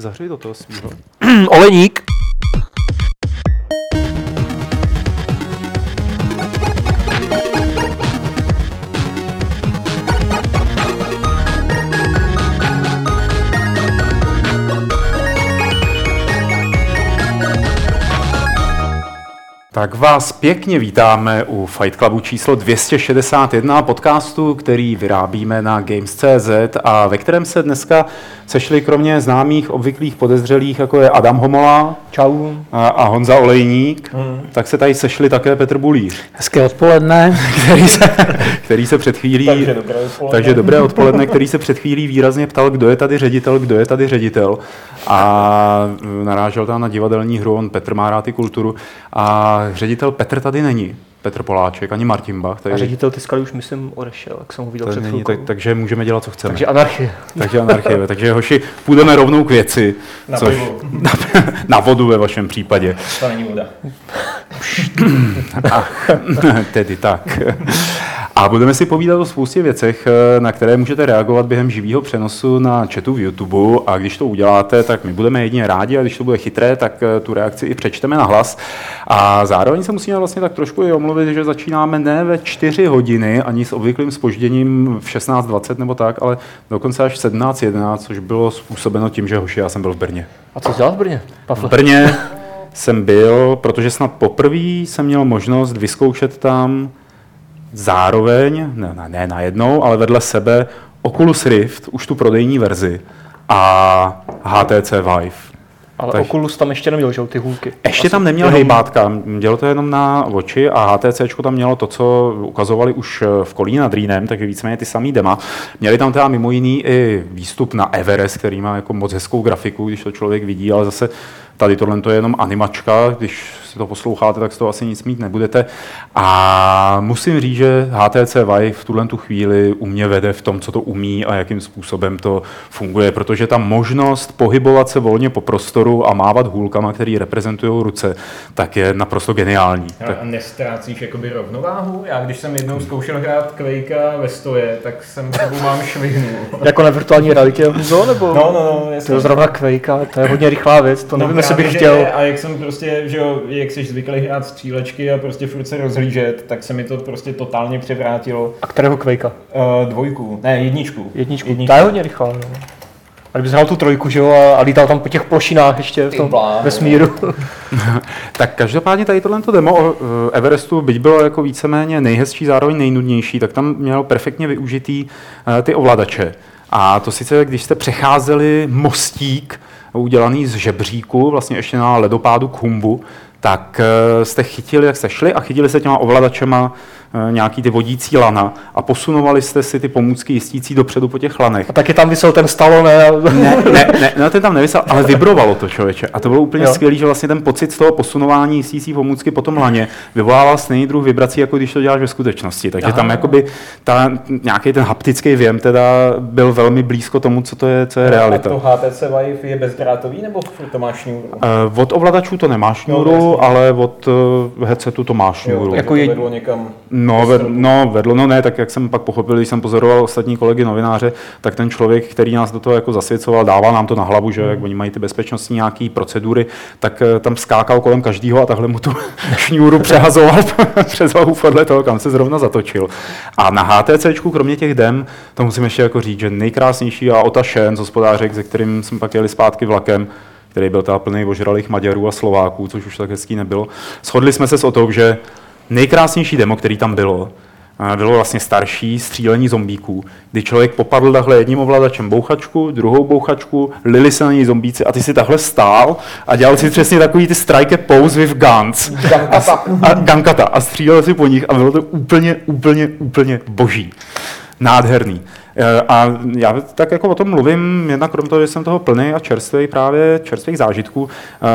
Zahřej do toho svýho. Oleník. Vás pěkně vítáme u Fight Clubu číslo 261 podcastu, který vyrábíme na Games.cz a ve kterém se dneska sešli kromě známých obvyklých podezřelých, jako je Adam Homola Čau. a, a Honza Olejník, hmm. tak se tady sešli také Petr Bulíř, Hezké odpoledne. který se, který se před chvílí... Takže dobré odpoledne. Takže dobré odpoledne, který se před chvílí výrazně ptal, kdo je tady ředitel, kdo je tady ředitel. A e, narážel tam na divadelní hru, on Petr má rád i kulturu. A ředitel Petr tady není. Petr Poláček, ani Martin Bach. Tady, A ředitel ty skaly už myslím odešel, jak jsem ho viděl před není, tak, takže můžeme dělat, co chceme. Takže anarchie. takže anarchie. takže hoši, půjdeme rovnou k věci. Na což, na, na vodu ve vašem případě. To není voda. Ach, tedy tak. A budeme si povídat o spoustě věcech, eh, na které můžete reagovat během živého přenosu na chatu v YouTube. A když to uděláte, tak my budeme jedině rádi a když to bude chytré, tak eh, tu reakci i přečteme na hlas. A zároveň se musíme vlastně tak trošku i omluvit, že začínáme ne ve 4 hodiny, ani s obvyklým spožděním v 16.20 nebo tak, ale dokonce až v 17.11, což bylo způsobeno tím, že hoši, já jsem byl v Brně. A co jsi dělal v Brně? V Pafle. Brně jsem byl, protože snad poprvé jsem měl možnost vyzkoušet tam zároveň, ne, ne, ne najednou, ale vedle sebe Oculus Rift, už tu prodejní verzi, a HTC Vive. Ale takže- Oculus tam ještě neměl, že ty hůlky. Ještě tam neměl jenom- hejbátka, dělalo to jenom na oči a HTC tam mělo to, co ukazovali už v Kolíně nad Rýnem, takže víceméně ty samý dema. Měli tam teda mimo jiný i výstup na Everest, který má jako moc hezkou grafiku, když to člověk vidí, ale zase tady tohle to je jenom animačka, když si to posloucháte, tak z toho asi nic mít nebudete. A musím říct, že HTC Vive v tuhle tu chvíli u mě vede v tom, co to umí a jakým způsobem to funguje, protože ta možnost pohybovat se volně po prostoru a mávat hůlkama, který reprezentují ruce, tak je naprosto geniální. Tak, A nestrácíš jakoby rovnováhu? Já když jsem jednou zkoušel hrát Quakea ve stoje, tak jsem sebou mám švihnul. Jako na virtuální realitě, Huzo, nebo? No, no, no, To jasně. je zrovna Quake, ale to je hodně rychlá věc, to nevím, jestli bych chtěl. ne, A jak jsem prostě, že jo, jak jsi zvyklý hrát střílečky a prostě furt se rozhlížet, tak se mi to prostě totálně převrátilo. A kterého Quakea? Uh, dvojku, ne, jedničku. Jedničku. Ta je hodně rychlá, no. A kdyby hrál tu trojku, že jo, a, a lítal tam po těch plošinách ještě v tom bláho. vesmíru. tak každopádně tady tohle demo o eh, Everestu, byť bylo jako víceméně nejhezčí, zároveň nejnudnější, tak tam mělo perfektně využitý eh, ty ovladače. A to sice, když jste přecházeli mostík udělaný z žebříku, vlastně ještě na ledopádu k Humbu, tak eh, jste chytili, jak jste šli a chytili se těma ovladačema nějaký ty vodící lana a posunovali jste si ty pomůcky jistící dopředu po těch lanech. A taky tam vysel ten Stallone. a- Ne, ne, ne, ne, ten tam nevysel, ale vibrovalo to člověče. A to bylo úplně Jo. skvělé, že vlastně ten pocit z toho posunování jistící pomůcky po tom laně vyvolával stejný druh vibrací, jako když to děláš ve skutečnosti. Takže Aha. tam jakoby ta, nějaký ten haptický věm teda byl velmi blízko tomu, co to je, co je A realita. to HTC Vive je bezdrátový nebo to máš šňůru? Eh, Od ovladačů to nemá šňůru, jasně. ale od eh, headsetu to má šňůru. Jo, Jako jako vedlo někam. No, ved, no, vedlo, no ne, tak jak jsem pak pochopil, když jsem pozoroval ostatní kolegy novináře, tak ten člověk, který nás do toho jako zasvěcoval, dával nám to na hlavu, že jak oni mají ty bezpečnostní nějaký procedury, tak eh, tam skákal kolem každého a takhle mu tu šňůru přehazoval přes hlavu podle toho, kam se zrovna zatočil. A na HTC, kromě těch dem, to musím ještě jako říct, že nejkrásnější a Ota Shen z hospodářek, se kterým jsme pak jeli zpátky vlakem, který byl teda plný ožralých Maďarů a Slováků, což už tak hezký nebylo. Shodli jsme se s Otou, že nejkrásnější demo, který tam bylo, a bylo vlastně starší střílení zombíků, kdy člověk popadl takhle jedním ovladačem bouchačku, druhou bouchačku, lili se na něj zombíci a ty si takhle stál a dělal si přesně takový ty strike pose with guns. A, a gankata a střílel si po nich a bylo to úplně, úplně, úplně boží. Nádherný. E, A já tak jako o tom mluvím, jednak krom toho, že jsem toho plný a čerstvý právě čerstvých zážitků,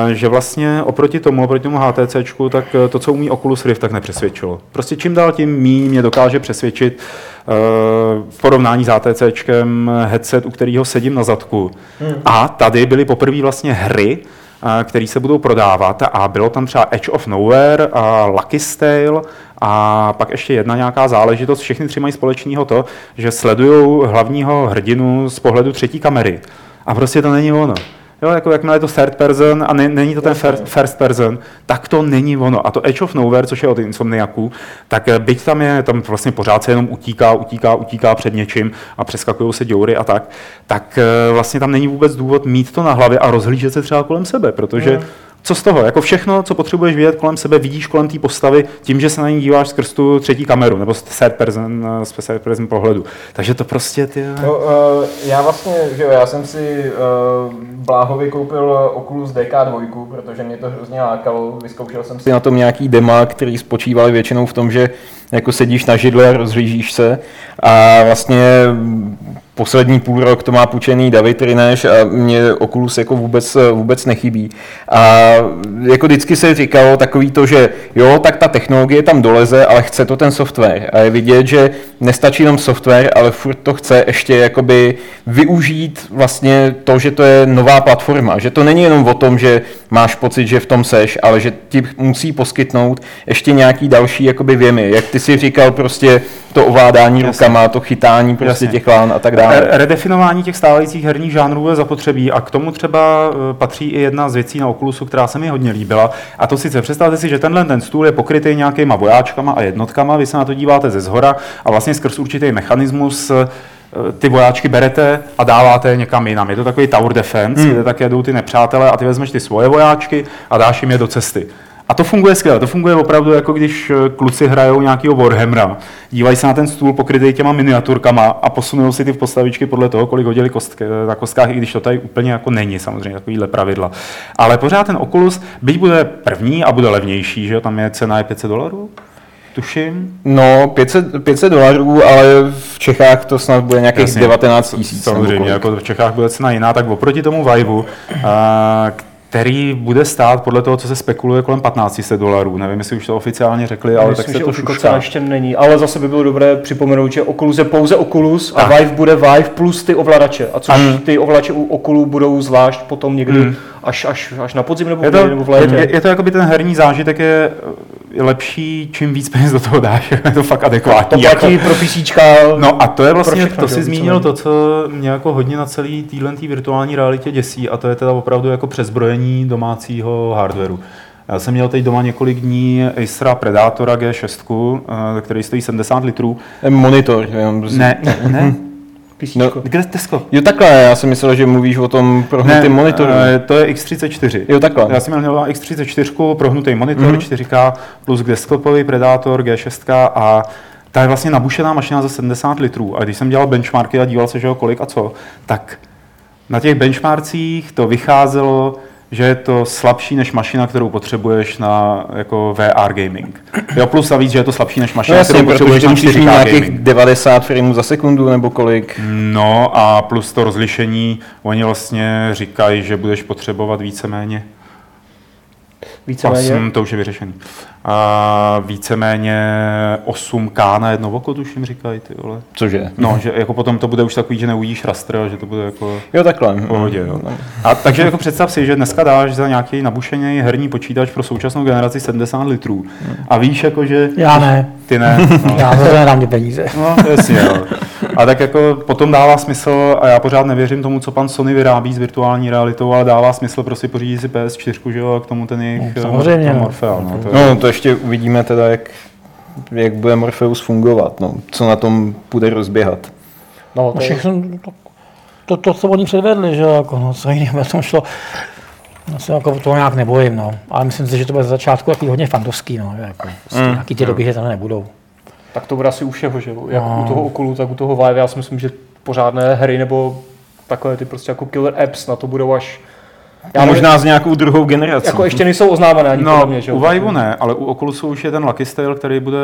e, že vlastně oproti tomu, oproti tomu HTC, tak e, to, co umí Oculus Rift, tak nepřesvědčilo. Prostě čím dál tím míň mě dokáže přesvědčit v porovnání s HTC headset, u kterého sedím na zadku. A tady byly poprvé vlastně hry, které se budou prodávat a bylo tam třeba Edge of Nowhere Lucky Tale a pak ještě jedna nějaká záležitost. Všechny tři mají společného to, že sledují hlavního hrdinu z pohledu třetí kamery. A prostě to není ono. Jo, jako jakmile je to third person a ne, není to ten first, first person, tak to není ono. A to Edge of Nowhere, což je od Insomniaku, tak eh, byť tam je, tam vlastně pořád se jenom utíká, utíká, utíká před něčím a přeskakují se děury a tak, tak eh, vlastně tam není vůbec důvod mít to na hlavě a rozhlížet se třeba kolem sebe, protože co z toho? Jako všechno, co potřebuješ vidět kolem sebe, vidíš kolem té postavy tím, že se na ní díváš skrz tu třetí kameru nebo z third person, z third person pohledu. Takže to prostě ty... No, uh, já vlastně, že jo, já jsem si uh, Bláhovi koupil Oculus DK2, protože mě to hrozně lákalo. Vyzkoušel jsem si na tom nějaký dema, který spočívaly většinou v tom, že jako sedíš na židle a rozhlížíš se a vlastně poslední půl rok to má půjčený David Rineš a mě Oculus jako vůbec, vůbec nechybí. A jako vždycky se říkalo takový to, že jo, tak ta technologie tam doleze, ale chce to ten software. A je vidět, že nestačí jenom software, ale furt to chce ještě jakoby využít vlastně to, že to je nová platforma. Že to není jenom o tom, že máš pocit, že v tom seš, ale že ti musí poskytnout ještě nějaký další jakoby věmy. Jak ty si říkal, prostě to ovládání Jasně. rukama, to chytání prostě Jasně. těch lán a tak dále. Redefinování těch stávajících herních žánrů je zapotřebí a k tomu třeba e, patří i jedna z věcí na Oculusu, která se mi hodně líbila. A to sice představte si, že tenhle ten stůl je pokrytý nějakýma vojáčkama a jednotkama, vy se na to díváte ze zhora a vlastně skrz určitý mechanismus e, ty vojáčky berete a dáváte je někam jinam. Je to takový tower defense, hmm. kde tak jedou ty nepřátelé a ty vezmeš ty svoje vojáčky a dáš jim je do cesty. A to funguje skvěle, to funguje opravdu jako když eh, kluci hrajou nějakého Warhammera, dívají se na ten stůl pokrytý těma miniaturkama a posunují si ty postavičky podle toho, kolik hodili kostky, eh, na kostkách, i když to tady úplně jako není samozřejmě takovýhle pravidla. Ale pořád ten Oculus, byť bude první a bude levnější, že tam je cena je 500 dolarů, tuším. No, 500, 500 dolarů, ale v Čechách to snad bude nějakých Jasně, 19 tisíc. Samozřejmě, jako v Čechách bude cena jiná, tak oproti tomu Viveu, který bude stát podle toho, co se spekuluje, kolem 1500 dolarů. Nevím, jestli už to oficiálně řekli, ale Myslím, tak se to šušká. ještě není, ale zase by bylo dobré připomenout, že Oculus je pouze Oculus a Vive bude Vive plus ty ovladače. A což mm. ty ovladače u Oculu budou zvlášť potom někdy mm. Až, až, až na podzim nebo, je to, nebo v létě. Je, je to jako by ten herní zážitek je lepší, čím víc peněz do toho dáš, je to fakt adekvátní. To platí jako... pro PC. No a to je vlastně, všechno, to si zmínil to, co mě jako hodně na celý téhle virtuální realitě děsí a to je teda opravdu jako přezbrojení domácího hardwareu. Já jsem měl teď doma několik dní Acera Predatora G6, eh, který stojí 70 litrů. Monitor. Ne, ne, PC. No, kde Tesco? Jo takhle, já jsem myslel, že mluvíš o tom prohnutém monitoru. Ne, to je X34. Jo takhle. Já jsem měl X34, prohnutý monitor, mm-hmm. 4K plus desktopový Predator G6 a ta je vlastně nabušená mašina za 70 litrů. A když jsem dělal benchmarky a díval se, že jo, kolik a co, tak na těch benchmarkcích to vycházelo že je to slabší než mašina, kterou potřebuješ na jako VR gaming. Jo, plus a víc, že je to slabší než mašina, no, jasně, kterou potřebuješ na 4K nějakých gaming. 90 frameů za sekundu nebo kolik? No a plus to rozlišení, oni vlastně říkají, že budeš potřebovat víceméně Víceméně? 8, to už je vyřešený. A víceméně 8K na jedno oko, tuším, říkají ty vole. Cože? No, že jako potom to bude už takový, že neuvidíš rastr, že to bude jako... Jo, takhle. Pohodě, jo. No. A takže jako představ si, že dneska dáš za nějaký nabušený herní počítač pro současnou generaci 70 litrů. A víš jako, že... Já ne. Ty ne. No. Já to nedám ty peníze. No, jasně, jo. A tak jako potom dává smysl, a já pořád nevěřím tomu, co pan Sony vyrábí s virtuální realitou, ale dává smysl prostě pořídit si PS4, že jo, a k tomu ten jejich no, samozřejmě, no. Morfea. No, to, je... no, to ještě uvidíme teda, jak, jak bude Morpheus fungovat, no, co na tom bude rozběhat. No, to všechno, to, to, to, co oni předvedli, že jako, no, co jiného tom šlo, já se jako toho nějak nebojím, no. Ale myslím si, že to bude za začátku takový hodně fantovský, no. Jako, prostě mm. Nějaký ty doby, že tam nebudou tak to bude asi u všeho, že Jak no. u toho Okulu, tak u toho Vive. Já si myslím, že pořádné hry nebo takové ty prostě jako killer apps na to budou až já možná s nějakou druhou generací. Jako ještě nejsou oznámené ani no, mě, že u Vive ne, ale u Oculusu už je ten Lucky Style, který bude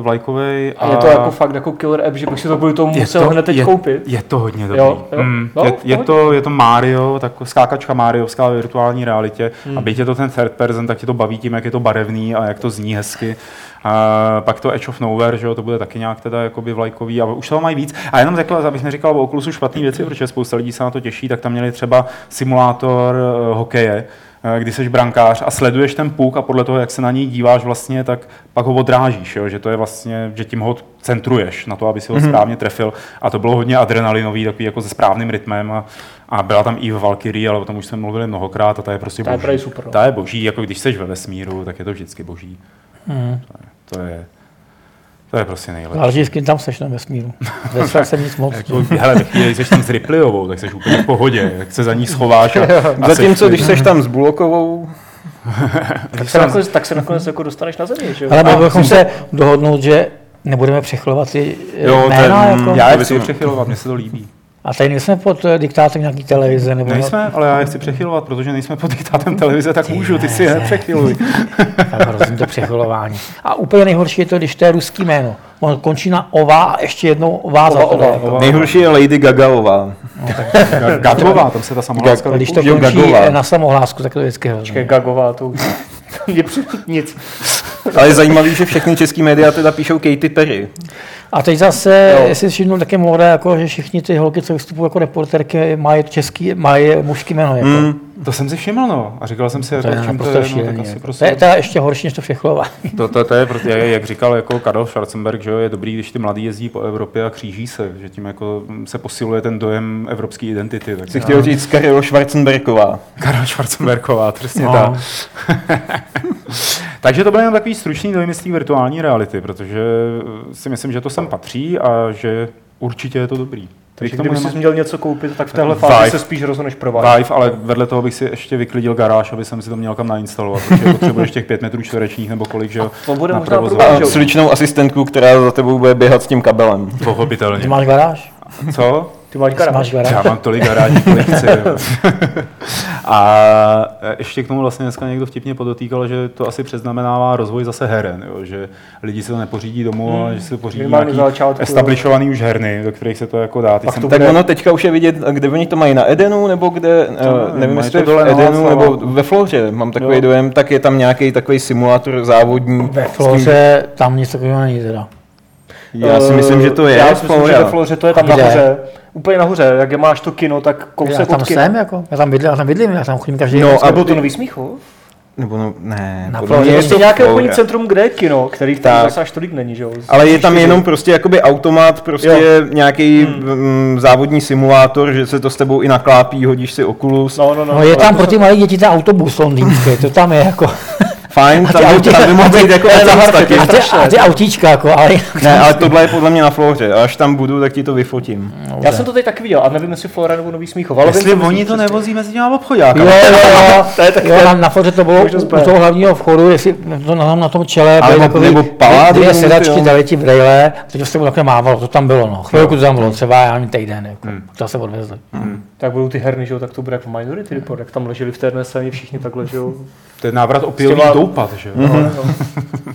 vlajkový. A... a... je to jako fakt jako killer app, že bych si to kvůli tomu musel hned teď je, koupit. Je to hodně dobrý. Jo, jo? Mm, no, je, je, to, je to Mario, tak skákačka Mariovská v virtuální realitě. Mm. A byť je to ten third person, tak tě to baví tím, jak je to barevný a jak to zní hezky. A pak to Edge of Nowhere, že jo, to bude taky nějak teda jakoby vlajkový a už toho mají víc. A jenom řekl, abych neříkal o Oculusu špatné věci, protože spousta lidí se na to těší, tak tam měli třeba simulátor uh, hokeje, eh, kdy jsi brankář a sleduješ ten puk a podle toho, jak se na něj díváš vlastně, tak pak ho odrážíš, jo? že to je vlastně, že tím ho centruješ na to, aby si ho mm-hmm. správně trefil a to bylo hodně adrenalinový, takový jako se správným rytmem a, a byla tam i v Valkyrie, ale o tom už jsme mluvili mnohokrát a ta je prostě Ta je boží. právě super, no. Ta je boží, jako když jsi ve vesmíru, tak je to vždycky boží. Mm. Je, to je, to je prostě nejlepší. Záleží, s kým tam seš na vesmíru. Ve své jsem nic moc. Jako, hele, ve chvíli, když jsi tam s Ripleyovou, tak jsi úplně v pohodě, jak se za ní schováš. A, a Zatímco, seš- když seš tam s Bulokovou, Tak se nakonec, tak se nakonec jako dostaneš na zemi, že jo? Ale mohli bychom se dohodnout, že nebudeme přechylovat ty Jo, jména. ten, jako. já je chci bych- přechylovat, mně se to líbí. A tady nejsme pod eh, diktátem nějaký televize. Nebo Nejsme, ale já je chci přechylovat, protože nejsme pod diktátem televize, tak můžu, ty si je nepřechyluj. Tak to přechylování. A úplně nejhorší je to, když to je ruský jméno. On končí na ova a ještě jednou ova za to. Ova, jde. ova. nejhorší je Lady Gagaová. Gagová, tam se ta samohláska Když to končí Gagová. na samohlásku, tak to je vždycky hrozné. Gagová, to už při... nic. Ale je zajímavý, že všechny český média teda píšou Katy Perry. A teď zase, Jo. jestli si všimnul, také móda, jako, že všichni ty holky, co vystupují jako reporterky, mají český, mají mužský jméno. Jako. Mm. To jsem si všiml, no. A říkal jsem si, To jako, je čím to naprosto je, no, tak asi jako. prostě... To je teda ještě horší, než to přechlování. To, to, to je, prostě, jak říkal jako Karel Schwarzenberg, že jo, je dobrý, když ty mladí jezdí po Evropě a kříží se, že tím jako se posiluje ten dojem evropské identity. Tak Si chtěl říct Karel Schwarzenbergová. Karel Schwarzenbergová, přesně No. tak. Takže to byl jen takový stručný dojem z té virtuální reality, protože si myslím, že to sem patří a že určitě je to dobrý. Takže kdyby jsi měl něco koupit, tak v téhle Vive. fázi se spíš rozhodneš pro Vive. Vive, ale vedle toho bych si ještě vyklidil garáž, aby jsem si to měl kam nainstalovat, protože potřebuješ těch 5 metrů čtverečních nebo kolik, že jo, to bude na možná jo. sličnou asistentku, která za tebou bude běhat s tím kabelem. Pochopitelně. Ty máš garáž? Co? Ty máš garáž. máš garáž? Já mám tolik garáží, kolik chci. jo. A ještě k tomu vlastně dneska někdo vtipně podotýkal, že to asi předznamenává rozvoj zase heren, jo? že lidi si to nepořídí domů, Hmm. ale že si to pořídí nějaký za začátku, establishovaný už herny, do kterých se to jako dá. Pak jsem to Tak bude- ono teďka už je vidět, kde oni to mají na Edenu, nebo kde, To eh, nevím, nevím, jestli to to v dole na Edenu, nebo ve Floře, mám takový Jo. dojem, tak je tam nějaký takový simulátor závodní. Ve s tím- Floře tam nic takového není teda. Já si myslím, že to je Já si myslím, že ve Floře to je tam Kde? nahoře. Úplně nahoře, jak je máš to kino, tak Já kousek tam od kina. jsem, jako, já tam bydlím, já tam bydlím, já tam chodím každý No, den. a A byl to nový smíchov? Nebo no, ne, Na podle mě Je to nějaké obchodní centrum, kde je kino, který tam zase až tolik není, že jo? Ale je tam jenom prostě jakoby automat, prostě Jo. nějaký mm. závodní simulátor, že se to s tebou i naklápí, hodíš si Oculus. No, no, no. No je tam pro ty malé děti ten autobus londýnský, to tam je jako. Fajn, ty tam, by, autě- tam by mohl být jako taky. je A ty, a ty autíčka, jako, ale Ne, ale tohle je podle mě na Floře. Až tam budu, tak ti to vyfotím. Já jsem to teď taky viděl a nevím, jestli Flora nebo Nový Smíchov. Ale Jestli vím, oni to nevozí mezi těma obchodáky. Jo, jo, jo, To je tak- jo na, na to bylo u, toho hlavního vchodu, jestli to na, na tom čele Ale byly nebo- takový nebo dvě- Palladium, dvě sedačky, dali ti brejle, teď se mu takhle mávalo, to tam bylo, no. Chvilku to tam bylo, třeba já nevím, týden, jako. to se odvezli. Tak budou ty herny, že jo, tak to bude jako Minority Report, jak tam leželi v té scéně všichni takhle, že jo. To je návrat opilých těma- doupat, že jo. No, no.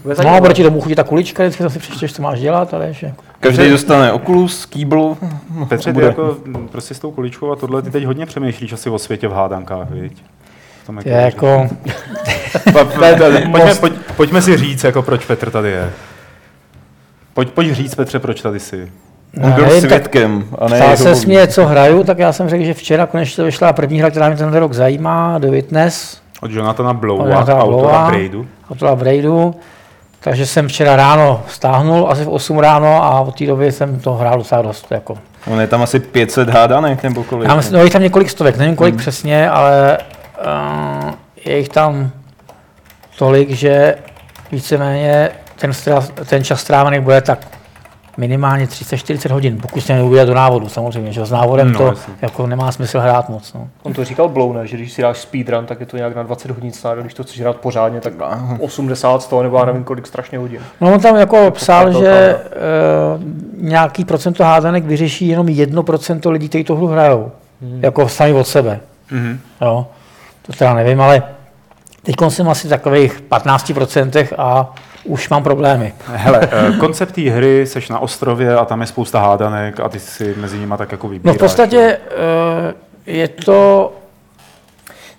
No a zajímavé. bude ti domů chodit ta kulička, vždycky si přečteš, co máš dělat, ale ještě. Jako. Každý dostane Oculus, kýbl. Petře, ty bude. jako prostě s tou kuličkou a tohle, ty teď hodně přemýšlíš asi o světě v hádankách, viď? Tom Je jako, Pojďme, pojď, pojďme si říct, jako proč Petr tady je. Pojď, pojď říct, Petře, proč tady jsi. On byl nevím, tak svědkem. A ne Ptal se mě, co hraju, tak já jsem řekl, že včera konečně vyšla první hra, která mě tenhle rok zajímá, The Witness, Od Jonathana Blowa, Jonathana autora Blowa. Braidu. autora Braidu. Takže jsem včera ráno stáhnul, asi v 8 ráno a od té doby jsem to hrál docela dost. Jako. On je tam asi 500 hádanek nebo kolik. Já myslím, no, je tam několik stovek, nevím kolik hmm. přesně, ale uh, je jich tam tolik, že víceméně ten, stra- ten čas strávený bude tak minimálně 30-40 hodin, pokud se neujde do návodu samozřejmě, že s návodem No, to jasně. jako nemá smysl hrát moc. No. On to říkal Bloune, že když si dáš speedrun, tak je to nějak na 20 hodin snad, když to chceš hrát pořádně, tak 80 z toho, nebo já nevím kolik strašně hodin. No on tam jako psal, to že uh, nějaký procento hádanek vyřeší jenom jedno procento lidí, kteří tu hru hrajou. Hmm. Jako sami od sebe. Mhm. Jo. To teda nevím, ale teď jsem asi v takových 15% a už mám problémy. Hele, eh, koncept té hry, seš na ostrově a tam je spousta hádanek a ty si mezi nimi tak jako No vybíráš. v podstatě uh, je to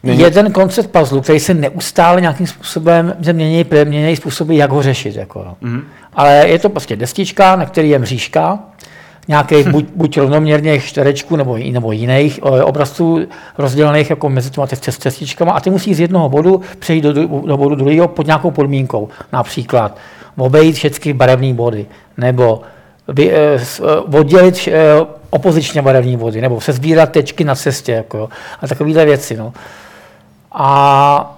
Není- jeden koncept puzzle, který se neustále nějakým způsobem mění, mění způsoby, jak ho řešit. Jako, no. Mhm. Ale je to prostě destička, na který je mřížka. Nějaký buď, buď rovnoměrně čtverečků nebo, nebo jiných eh, obrazců rozdělených jako mezi těma cest, cestičkama a ty musí z jednoho bodu přejít do, do bodu druhého pod nějakou podmínkou. Například obejít všechny barevné body, nebo vy, eh, s- eh, oddělit eh, opozičně barevní body, nebo se sbírat tečky na cestě, jako, jo, a takovéhle věci. No. A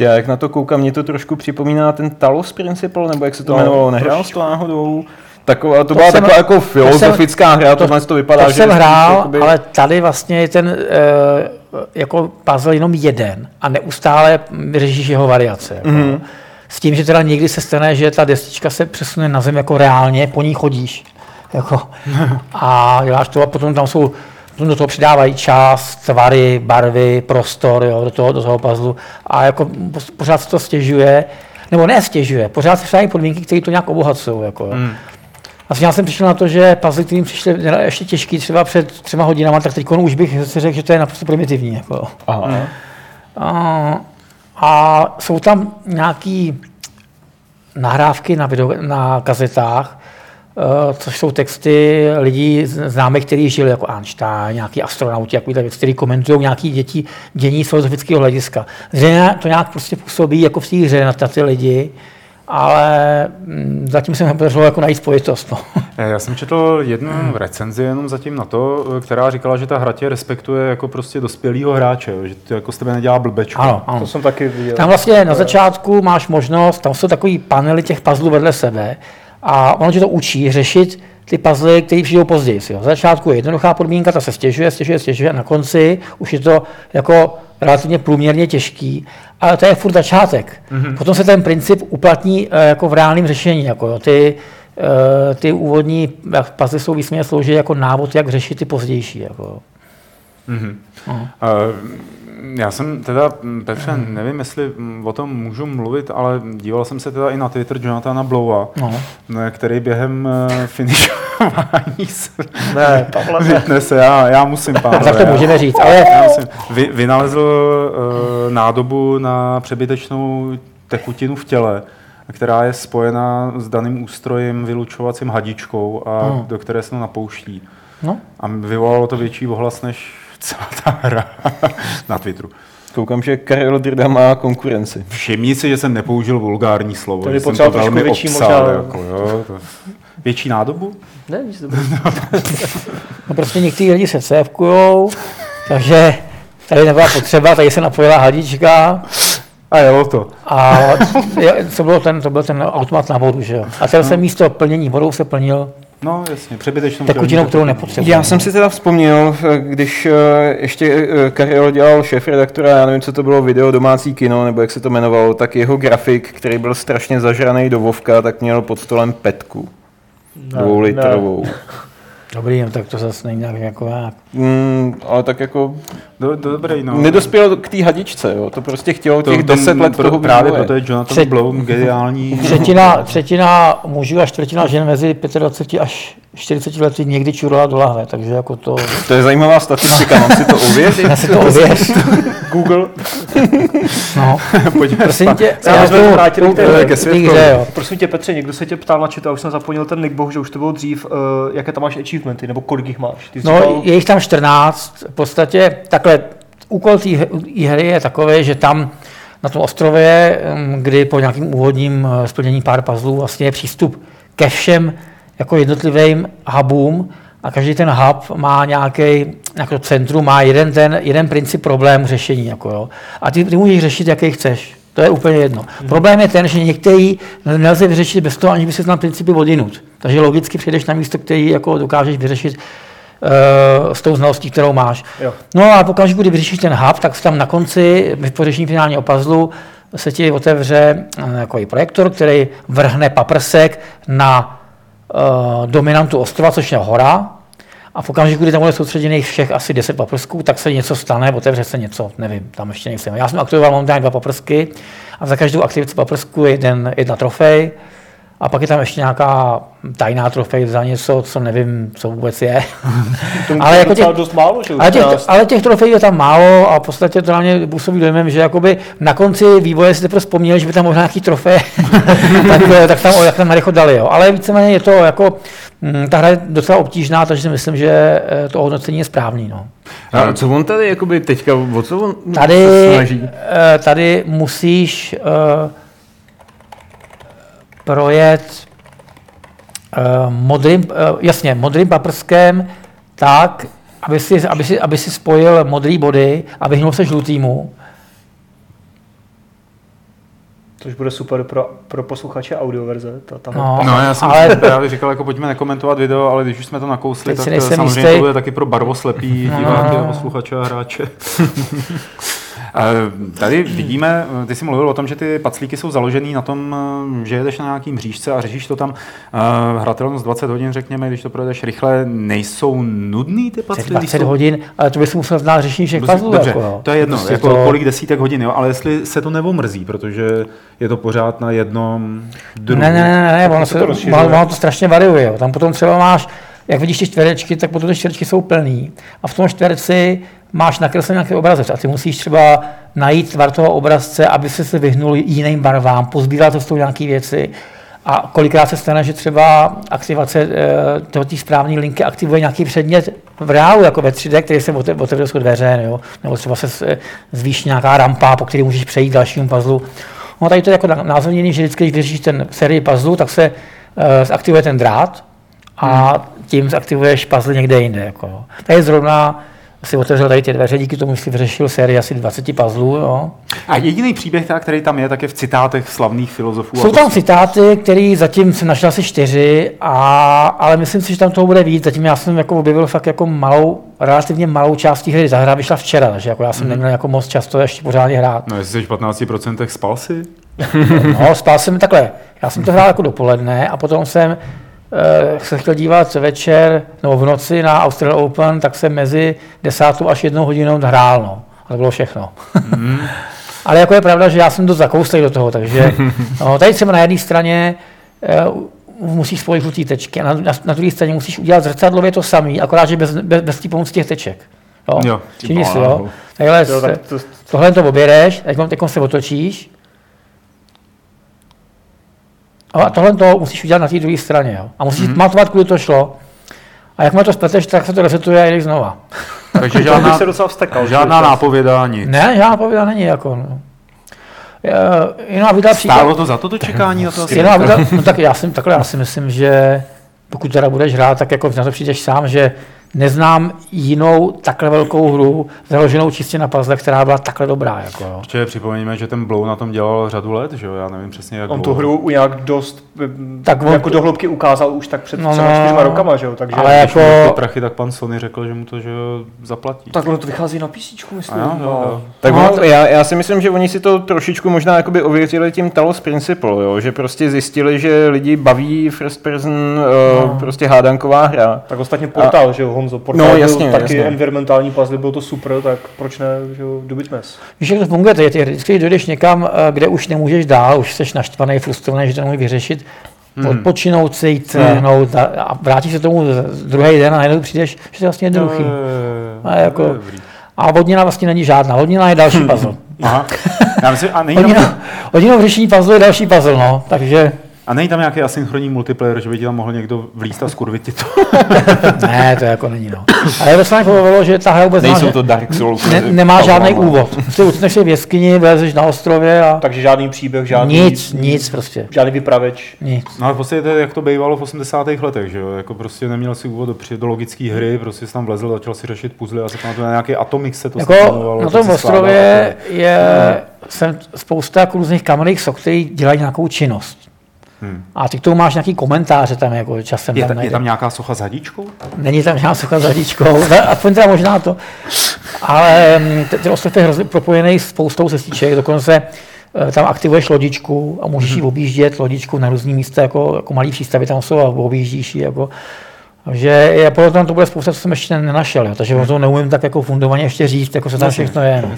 Já jak na to koukám, mě to trošku připomíná ten Talos Principle, nebo jak se to No, jmenovalo, nehrál to náhodou? Taková, to, To byla jsem- taková jako to filozofická hra, to- tohle to vypadá, to že jsem hrál, jakoby- ale tady vlastně je ten uh, jako puzzle jenom jeden a neustále řešíš jeho variace. Jako. Mm. S tím, že teda někdy se stane, že ta destička se přesune na zem jako reálně, po ní chodíš. Jako, a děláš to a potom tam jsou potom do toho přidávají čas, tvary, barvy, prostor jo, do, toho, do toho puzzlu a jako pořád se to stěžuje, nebo ne stěžuje, pořád se přidávají podmínky, které to nějak obohacují. Jako, jo. Vlastně já jsem přišel na to, že puzzle, kterým přišly ještě těžký třeba před třema hodinama, tak teď už bych si řekl, že to je naprosto primitivní. Jako. Aha. A, a jsou tam nějaký nahrávky na, video, na kazetách, eh, což jsou texty lidí známých, kteří žili jako Einstein, nějaký astronauti, jako věci, kteří komentují nějaký děti, dění z filozofického hlediska. Zřejmě to nějak prostě působí jako v té hře na na ty lidi, ale mm, zatím se mi podařilo jako najít spojitost. No. Eh, Já jsem četl jednu recenzi jenom zatím na to, eh, která říkala, že ta hra tě respektuje jako prostě dospělýho hráče, jo, že to jako z tebe nedělá blbečku. Ano, ano. To jsem taky viděl. Tam vlastně na začátku máš možnost, tam jsou takový panely těch puzzlů vedle sebe a ono tě to učí řešit ty puzzle, které přijdou později. Jo. Na začátku je jednoduchá podmínka, ta se stěžuje, stěžuje, stěžuje a na konci už je to jako relativně průměrně těžký, ale to je furt začátek. Mm-hmm. Potom se ten princip uplatní eh, jako v reálném řešení. Jako, jo. Ty, eh, ty úvodní puzzle jsou výsměně slouží jako návod, jak řešit ty pozdější. Jako. Eh, Já jsem teda, mm, Petře, nevím, jestli mm, o tom můžu mluvit, ale díval jsem se teda i na Twitter Jonathana Blowa, No. který během eh, finišování se Ne, Pavle, ne. se, já, já musím, pánové. Tak to můžeme říct, ale Já musím, vy, vynalezl uh, nádobu na přebytečnou tekutinu v těle, která je spojena s daným ústrojem vylučovacím hadičkou, a Hmm. do které se to napouští. no, A vyvolalo to větší ohlas než celá ta hra na Twitteru. Koukám, že Karel Drda má konkurenci. Všimni si, že jsem nepoužil vulgární slovo. To že jsem trošku velmi větší obsal, možná- Jako, jo, to... Větší nádobu? Ne, nic. No prostě někteří lidi se cévkujou, takže tady nebyla potřeba, tady se napojila hadička A jelo to. a je- to, bylo ten, to byl ten automat na vodu, že jo. A ten se místo plnění vodou se plnil No jasně, přebytečnou tekutinou, kterou tekutinu. nepotřebuje. Já jsem si teda vzpomněl, eh, když eh, ještě eh, Karel dělal šéf-redaktora, já nevím, co to bylo, video domácí kino, nebo jak se to jmenovalo, tak jeho grafik, který byl strašně zažraný do Vovka, tak měl pod stolem petku. Dvoulitrovou. Dobrý, no, tak to zase není nějak jako jak. Mm, ale tak jako Do, do, dobrý, no. nedospěl k té hadičce, jo. to prostě chtělo těch to, 10 let pro, toho Právě proto je Jonathan Třetí- Blow geniální. Třetina, třetina mužů a čtvrtina žen mezi 25 až 40 lety někdy čurala do lahve, takže jako to, To je zajímavá statistika, mám si to ověřit. já si to ověř. Google. No, Pojďme prosím tě, Já já jsme vrátili k té- hře, jo. Prosím tě, Petře, někdo se tě ptal na já už jsem zapomněl ten nick, bohužel už to bylo dřív, uh, jaké tam máš achievementy, nebo kolik jich máš? Ty No, říkal- je jich tam 14. V podstatě takhle, úkol té hr- hry je takový, že tam na tom ostrově, em, kdy po nějakým úvodním eh, splnění pár puzzlů vlastně je přístup ke všem jako jednotlivým hubům a každý ten hub má nějaký jako centrum, má jeden, ten, jeden princip problému řešení. Jako jo. A ty, ty můžeš řešit, jaký chceš. To je úplně jedno. Hmm. Problém je ten, že některý nelze vyřešit bez toho, aniž by se znal principy odinut. Takže logicky přijdeš na místo, který jako dokážeš vyřešit uh, s tou znalostí, kterou máš. Jo. No a okamžiku, kdy vyřešíš ten hub, tak tam na konci, v pořešení finálního puzzlu, se ti otevře eh, takový projektor, který vrhne paprsek na uh, dominantu ostrova, což je hora. A v okamžiku, kdy tam bude soustředěných všech asi 10 paprsků, tak se něco stane, otevře se něco, nevím, tam ještě nejsem. Já jsem aktivoval momentálně dva paprsky a za každou aktivaci paprsku je jeden, jedna trofej A pak je tam ještě nějaká tajná trofej za něco, co nevím, co vůbec je. ale jako těch, dost málo, že? Ale těch, ale těch trofejí je tam málo a v podstatě to na mě působí dojmem, že jakoby na konci vývoje si teprve vzpomněli, že by tam možná nějaký trofej, tak, tak, tam, tak tam narychlo dali. Jo. Ale víceméně je to jako, mm, ta hra je docela obtížná, takže si myslím, že eh, to hodnocení je správný. No. A co on tady jakoby teďka, o co on tady, se snaží? eh, Tady musíš uh, projet uh, modrým, uh, jasně, modrým paprskem tak, aby si, aby, si, aby si spojil modrý body a vyhnul se žlutýmu. Což bude super pro, pro posluchače audioverze. Ta, ta No, No, já jsem ale- právě říkal, jako pojďme nekomentovat video, ale když už jsme to nakousli, Teď si tak samozřejmě jistý. to bude taky pro barvoslepý No. diváky, posluchače a hráče. Tady vidíme, ty jsi mluvil o tom, že ty paclíky jsou založený na tom, že jedeš na nějaký mřížce a řešíš to tam. Hratelnost 20 hodin, řekněme, když to projedeš rychle, nejsou nudný ty paclíky? 20 hodin, ale to bys musel znát řešení všech puzzlů. Dobře, jako, jo. to je jedno, Prostě jako kolik desítek hodin, jo, ale jestli se to neomrzí, protože je to pořád na jednom druhu. Ne, ne, ne, ne, ono, se to ono, ono to strašně variuje. Jo. Tam potom třeba máš, jak vidíš ty čtverečky, tak potom ty čtverečky jsou plný. A v tom čtverci máš nakreslený nějaký obrazec a ty musíš třeba najít tvar toho obrazce, aby se se vyhnul jiným barvám, pozbíral to s tou nějaké věci. A kolikrát se stane, že třeba aktivace e, té správné linky aktivuje nějaký předmět v reálu, jako ve 3D, který se ote- otevřou jsou dveře, jo? nebo třeba se zvýší nějaká rampa, po které můžeš přejít k dalšímu puzzlu. No tady to je jako názornění, že vždycky, když vyřešíš ten sérii puzzle, tak se uh, zaktivuje ten drát a tím zaktivuješ puzzle někde jinde. Jako. Tady zrovna si otevřel tady ty dveře, díky tomu si vyřešil sérii asi 20 puzzlů. Jo. A jediný příběh, teda, který tam je, tak je v citátech slavných filozofů. Jsou tam citáty, které zatím jsem našel asi čtyři, a, ale myslím si, že tam toho bude víc. Zatím já jsem jako objevil fakt jako malou, relativně malou část té hry. Ta hra vyšla včera, takže jako já jsem neměl jako moc často ještě pořádně hrát. No, jestli jsi v 15% spal si? No, spal jsem takhle. Já jsem to hrál jako dopoledne a potom jsem se chtěl dívat večer nebo v noci na Australian Open, tak jsem mezi desátou až jednou hodinou hrál. No. A to bylo všechno. Ale jako je pravda, že já jsem dost zakouslej do toho, takže no, tady třeba na jedné straně eh, musíš spojit žlutý tečky a na, na, na druhé straně musíš udělat zrcadlově to samé, akorát, že bez, bez, bez té pomoci těch teček. Jo, Jo, si, jo. Takhle, Jo, tak to, tohle to teď teď se otočíš a tohle to musíš udělat na té druhé straně. Jo. A musíš Mhm. mm-hmm. matovat, kudy to šlo. A jakmile to spleteš, tak se to resetuje a jdeš znova. Takže žádná, se docela vstekal. žádná nápověda, nic. Ne, žádná pověda není. Jako, no. Je- Jenom aby dal příklad. Stálo to za to, to čekání na to? Jenom aby dal, no tak já si, takhle já si myslím, že pokud teda budeš hrát, tak jako na to přijdeš sám, že neznám jinou takhle velkou hru, založenou čistě na puzzle, která byla takhle dobrá. Jako, jo. Ještě připomeňme, že ten Blow na tom dělal řadu let, že jo? Já nevím přesně, jak No, On tu dlouho. hru u nějak dost Tak on jako to- do hloubky ukázal už tak před No, třeba no, čtyřma rokama, že jo? Takže ale Když jako- ty prachy, tak pan Sony řekl, že mu to že zaplatí. tak ono to vychází na PC, myslím. A jo, jo, jo. Tak No, no, já, já, si myslím, že oni si to trošičku možná jakoby ověřili tím Talos Principle, jo? že prostě zjistili, že lidi baví first person uh, No. prostě hádanková hra. Tak ostatně portál, že jo, Honzo, portál No, byl jasně, taky jasně. environmentální puzzle, byl to super, tak proč ne, že jo, dobit mes. Víš, jak to funguje? Ty, ty, vždycky, když dojdeš někam, eh, kde už nemůžeš dál, už jsi naštvaný, frustrovaný, že to nemůžeš vyřešit, hmm. odpočinout si, jít tréhnout a, a vrátíš se tomu druhý den a najednou přijdeš, že to je vlastně jednoduchý. Eh, A jako- dobrý. A vodnina vlastně není žádná. Vodnina je další puzzle. Aha. Já myslím, a není, Hodina, hodina v řešení puzzle je další puzzle, no. Takže a není tam nějaký asynchronní multiplayer, že by ti tam mohl někdo vlíst a skurvit ti to? ne, to jako není, no. Ale to se mi pobavilo, že ta hra vůbec nemá, Nejsou to Dark Souls. ne, nemá žádný úvod. Ty utneš se v jeskyni, vlezeš na ostrově a Takže žádný příběh, žádný... nic, nic prostě. Žádný vypraveč. Nic. No ale v podstatě to je, jak to bývalo v 80. letech, že jo? Jako prostě neměl si úvod do, do logické hry, prostě jsi tam vlezl, začal si řešit puzzle a se tam na nějaký Atomix se to Jako na to tom ostrově takhle. je jsem spousta jako různých kamenných sok, který dělají nějakou činnost. Hmm. A ty k tomu máš nějaký komentáře tam jako časem. Je, tam ta, je tam nějaká socha s hadičkou? Není tam žádná socha s hadičkou, aspoň teda možná to. Ale mm, ten ostrov je hrozně propojený s spoustou cestiček, dokonce eh, tam aktivuješ lodičku a můžeš ji objíždět lodičku na různý místa, jako, jako malý přístavy tam jsou a objíždíš ji. Jako, že je, podle tam to bude spousta, co jsem ještě nenašel, jo, takže o to neumím tak jako fundovaně ještě říct, jako co tam všechno je. No.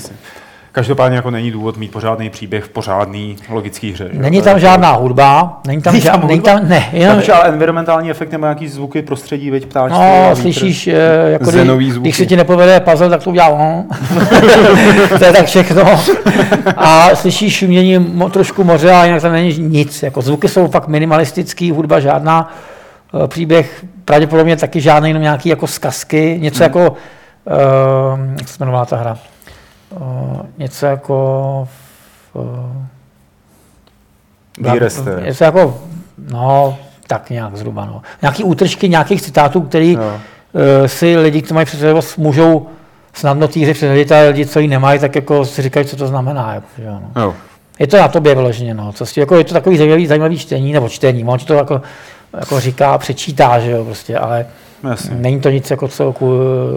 Každopádně jako není důvod mít pořádný příběh v pořádný logický hře. že? Není To tam žádná hudba, není tam, Není tam žád, není hudba? tam, ne, jenom, Takže ale environmentální efekt nebo nějaký zvuky, prostředí, veď a No, vítr. slyšíš, eh, jako když, zvuky. když se ti nepovede puzzle, tak to udělá to je tak všechno. A slyšíš šumění mo, trošku moře a jinak tam není nic. Jako zvuky jsou fakt minimalistický, hudba žádná, eh, příběh pravděpodobně taky žádný, jenom nějaký jako zkazky, něco jako, uh, jak se jmenovala ta hra, uh, něco jako uh, Výreste. Něco jako, no, tak nějak zhruba, no. Nějaký útržky nějakých citátů, který Jo. uh, si lidi, kteří mají představivost, můžou snadno týře představit, a lidi, co ji nemají, tak jako si říkají, co to znamená. Jako, že, no. Jo. Je to na tobě vyloženě, no. Co si, jako, je to takový zajímavý, zajímavý čtení, nebo čtení, on ti to jako, jako říká, přečítá, že jo, prostě, ale Jasně. není to nic, jako, co,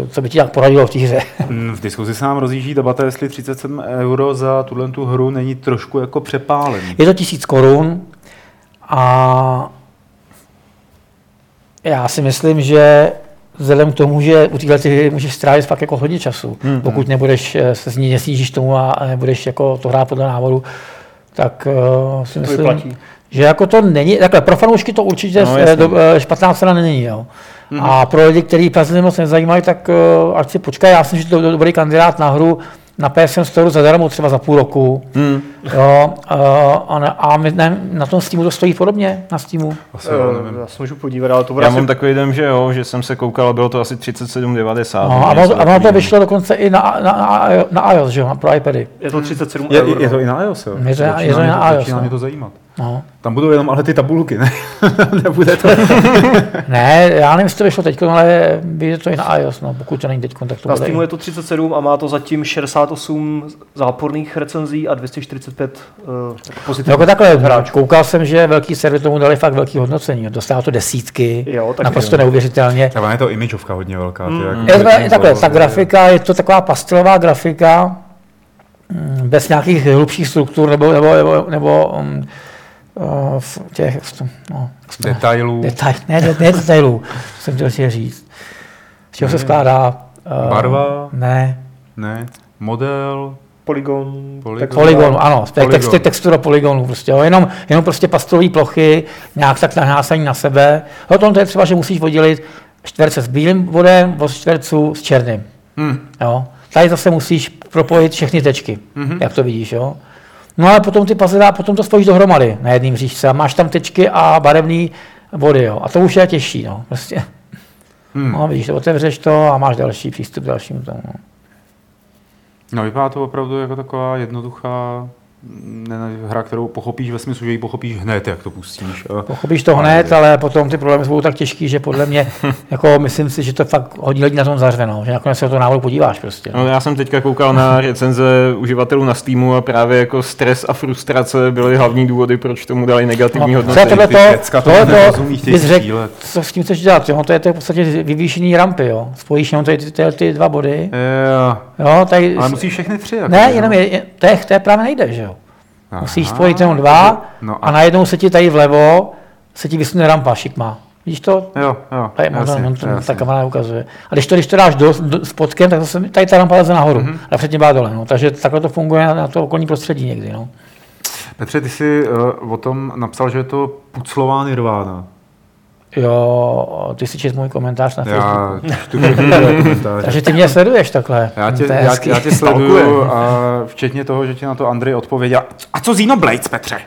co by ti tak poradilo v té hře. V diskuzi se nám rozjíždí debata, jestli 37 euro za tuhle tu hru není trošku jako přepálený. Je to tisíc korun a já si myslím, že vzhledem k tomu, že u téhle hry můžeš strávit fakt jako hodně času, hmm. pokud nebudeš eh, se s ní nesnížíš tomu a nebudeš jako to hrát podle návodu, tak uh, si To myslím, vyplatí. že jako to není, takhle pro fanoušky to určitě No, do, eh, špatná cena není, jo. Mm-hmm. A pro lidi, kteří Plzeň moc nezajímají, tak uh, ať si počkají, já jsem, že to je dobrý kandidát na hru na PSN Store zadarmo třeba za půl roku. Hmm. Jo, uh, a, ne, a my, ne, na tom Steamu to stojí podobně, na Steamu. Asi, jo, Eh, nevím. Já se můžu podívat, ale to bude Já asi mám takový den, že jo, že jsem se koukal a bylo to asi 37,90. No, a, něco ono, a ono to vyšlo dokonce i na, na, na, na iOS, že jo, pro iPady. Je to 37 Je, eur. je to no. i na iOS, jo? Je to na- Začíná je to mě na iOS, Začíná no. mě to zajímat. No. Tam budou jenom ale ty tabulky, ne? Nebude to. Ne, já nevím, jestli to vyšlo teď, ale vyjde to i na iOS, no, pokud to není teď, tak to Na. Steamu je to 37 a má to zatím 68 záporných recenzí a 245 uh, pozitivních. Jako takhle, hráčů. koukal jsem, že velký server tomu dali fakt velký hodnocení. Dostává to desítky, Jo, tak naprosto jo. neuvěřitelně. Tak je to imageovka hodně velká. Ty, jako Je takhle, bylo- ta grafika, je to taková pastelová grafika, mm, bez nějakých hlubších struktur nebo, nebo, nebo, nebo um, uh, v těch, v tom, no, tom, Detailů, detail, ne, ne, ne detailů, jsem chtěl si říct. Z čeho se skládá? Uh, Barva? Ne, ne, model, Polygon, Polygon. Polygon, ano, Polygon. texty, textura polygonu, prostě, jo, jenom, jenom prostě pastelové plochy, nějak tak nahnásaní na sebe. Jo, to je třeba, že musíš oddělit čtverce s bílým bodem od čtverců s černým. hm, Jo. Tady zase musíš propojit všechny tečky, mm-hmm. jak to vidíš. Jo. No ale potom ty puzzle, a potom to spojíš dohromady na jedním říšce a máš tam tečky a barevné body. Jo. A to už je těžší. No. Prostě. hm. No, vidíš, to otevřeš to a máš další přístup k dalšímu tomu. No. No vypadá to opravdu jako taková jednoduchá hra, kterou pochopíš ve smyslu, že ji pochopíš hned, jak to pustíš. Pochopíš to hned, ale potom ty problémy jsou tak těžký, že podle mě, jako myslím si, že to fakt hodně lidí na tom zařve, no. že nakonec se o to návodu podíváš prostě. No, já jsem teďka koukal na recenze uživatelů na Steamu a právě jako stres a frustrace byly hlavní důvody, proč tomu dali negativní No, hodnocení. tohle to, děcka tohle to, řekl, střílet. co s tím chceš dělat, jo? to je to v podstatě vyvýšený rampy, jo. spojíš jenom ty, ty, ty, ty dva body, Jo, jo, tady, ale musíš všechny tři. Jako, ne, jenom je, je, to, je, to je právě nejde, že jo. Aha. Musíš spojit jenom dva No a najednou se ti tady vlevo, se ti vysune rampa šikma. Vidíš to? Jo, jo, Tady jasně, on to, jasně. ta kamera ukazuje. A když to, když to dáš do, do, s podkem, tak zase tady ta rampa leze nahoru. Mm-hmm. A předtím byla dole. No. Takže takhle to funguje na, na to okolní prostředí někdy. No. Petře, ty jsi uh, o tom napsal, že je to puclová nirvána. Jo, ty si čet můj komentář na Facebooku. Já. Takže ty mě sleduješ takhle. Já tě, já, já tě sleduju a včetně toho, že ti na to Andrej odpověděl. A co Xenoblades, Petře?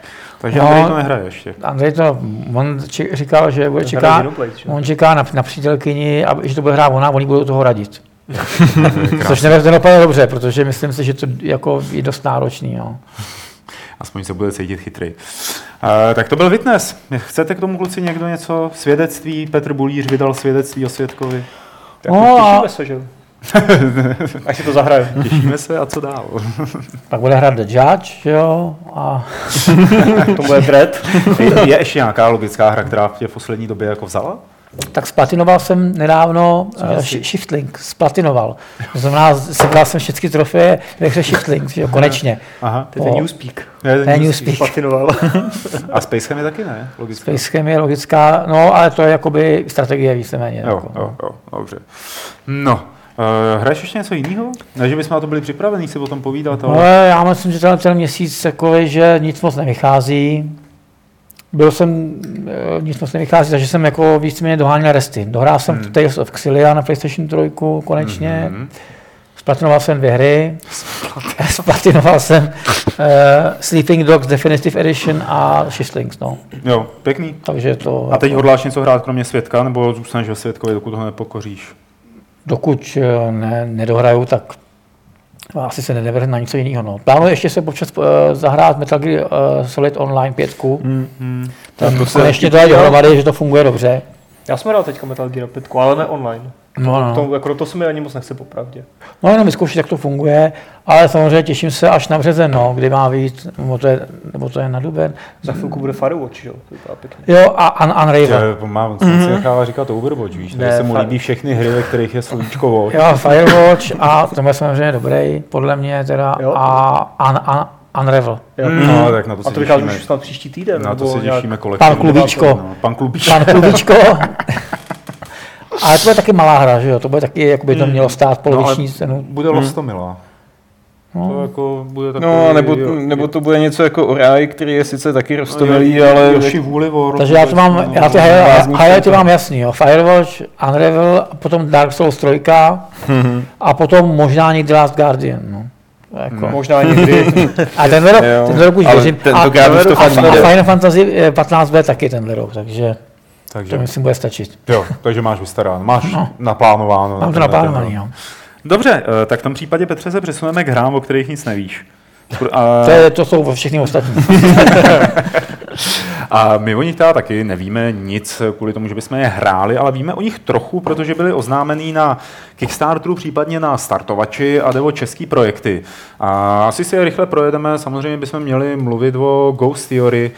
Takže No. Andrej to nehraje ještě. Andrej to, on či, říkal, že bude čeká, Xenoblade, on čeká na, na přítelkyni, a, že to bude hrát ona, oni budou toho radit. Což nevím, dopadne dobře, protože myslím si, že to jako je dost náročný. No. Aspoň se bude cítit chytrý. Uh, tak to byl Witness. Chcete k tomu kluci někdo něco? Svědectví? Petr Bulíř vydal svědectví o Svědkovi. Tak No a- těšíme se, že. Až si to zahraje. Těšíme se a co dál? Pak bude hrát The Judge, jo, a To bude Dread. je, je ještě nějaká logická hra, která v tě v poslední době jako vzala? Tak splatinoval jsem nedávno uh, Shiftlink, splatinoval. To znamená, sebral jsem všechny trofeje ve hře Shiftlink, že jo, konečně. Aha. To je ten. Newspeak. To je Newspeak. Platinoval. A Space Ham je taky ne? Logická. Space Chem je logická, no ale to je jakoby strategie víceméně. Jo, jako, jo, jo, dobře. No, Uh, hraješ ještě něco jiného? Ne, že bychom na to byli připraveni si o tom povídat, ale... No, já myslím, že ten, ten měsíc takový, že nic moc nevychází. Byl jsem, eh, nic moc nevychází, takže jsem jako víceméně doháněl resty. Dohrál jsem hmm. Tales of Xillia na PlayStation 3 konečně. Hmm. Splatinoval jsem dvě hry. Splatinoval jsem uh, Sleeping Dogs Definitive Edition a Shistlings, no. Jo, pěkný. Takže to... A teď jako... hodláš něco hrát kromě světka, nebo zůstaneš ve světkovi, dokud ho nepokoříš? Dokud eh, ne, nedohraju, tak asi se nevrhne na něco jiného. No. Plánuji ještě se občas uh, zahrát Metal Gear uh, Solid Online 5. Mm, mm. Tam to konečně to dohromady, že to funguje dobře. Já jsem hrál teďka Metal Gear 5, ale ne online. No, no. To, jako to se mi ani moc nechce popravdě. No jenom vyzkoušet, jak to funguje, ale samozřejmě těším se až na březen, no, kdy má být, nebo to je, nebo to je na duben. Za chvilku bude Firewatch, jo, to pěkně. Jo, a un, Unravel. Já, mám, jsem mm-hmm. si nechával říkat Overwatch, víš, ne, se mu líbí všechny hry, ve kterých je sluníčko Watch. Jo, Firewatch a to je samozřejmě dobrý, podle mě teda, jo. a un, un, Unravel. Jo. Mm. No, tak na to a to vychází už snad příští týden. Na to se těšíme kolektivně. Pan Klubičko. No, pan Klubičko. Pan Klubičko. Ale to bude taky malá hra, že jo? To bude taky, jako by to hmm. mělo stát poloviční no, cenu. Bude hmm. lostomilá. No. To jako bude takový, no, nebo, jo, nebo to bude něco jako Oraj, který je sice taky rostomilý, no, ale... Yoshi Vůli Takže já to mám, no, já ty highlighty mám jasný, jo. Firewatch, Unravel, potom Dark Souls 3 a potom možná někdy Last Guardian, no. Jako. Možná někdy. a tenhle rok, tenhle rok už věřím. A, a, a Final Fantasy 15 bude taky tenhle rok, takže... Takže, to myslím bude stačit. Jo, takže máš vystaráno, máš no. naplánováno. Mám to naplánovaný, jo. Dobře, eh, tak v tom případě, Petře, se přesuneme k hrám, o kterých nic nevíš. A... To, je, to jsou všechny ostatní. a my o nich teda taky nevíme nic kvůli tomu, že bychom je hráli, ale víme o nich trochu, protože byly oznámený na Kickstarteru, případně na startovači a jde o český projekty. A asi si je rychle projedeme. Samozřejmě bychom měli mluvit o Ghost Theory,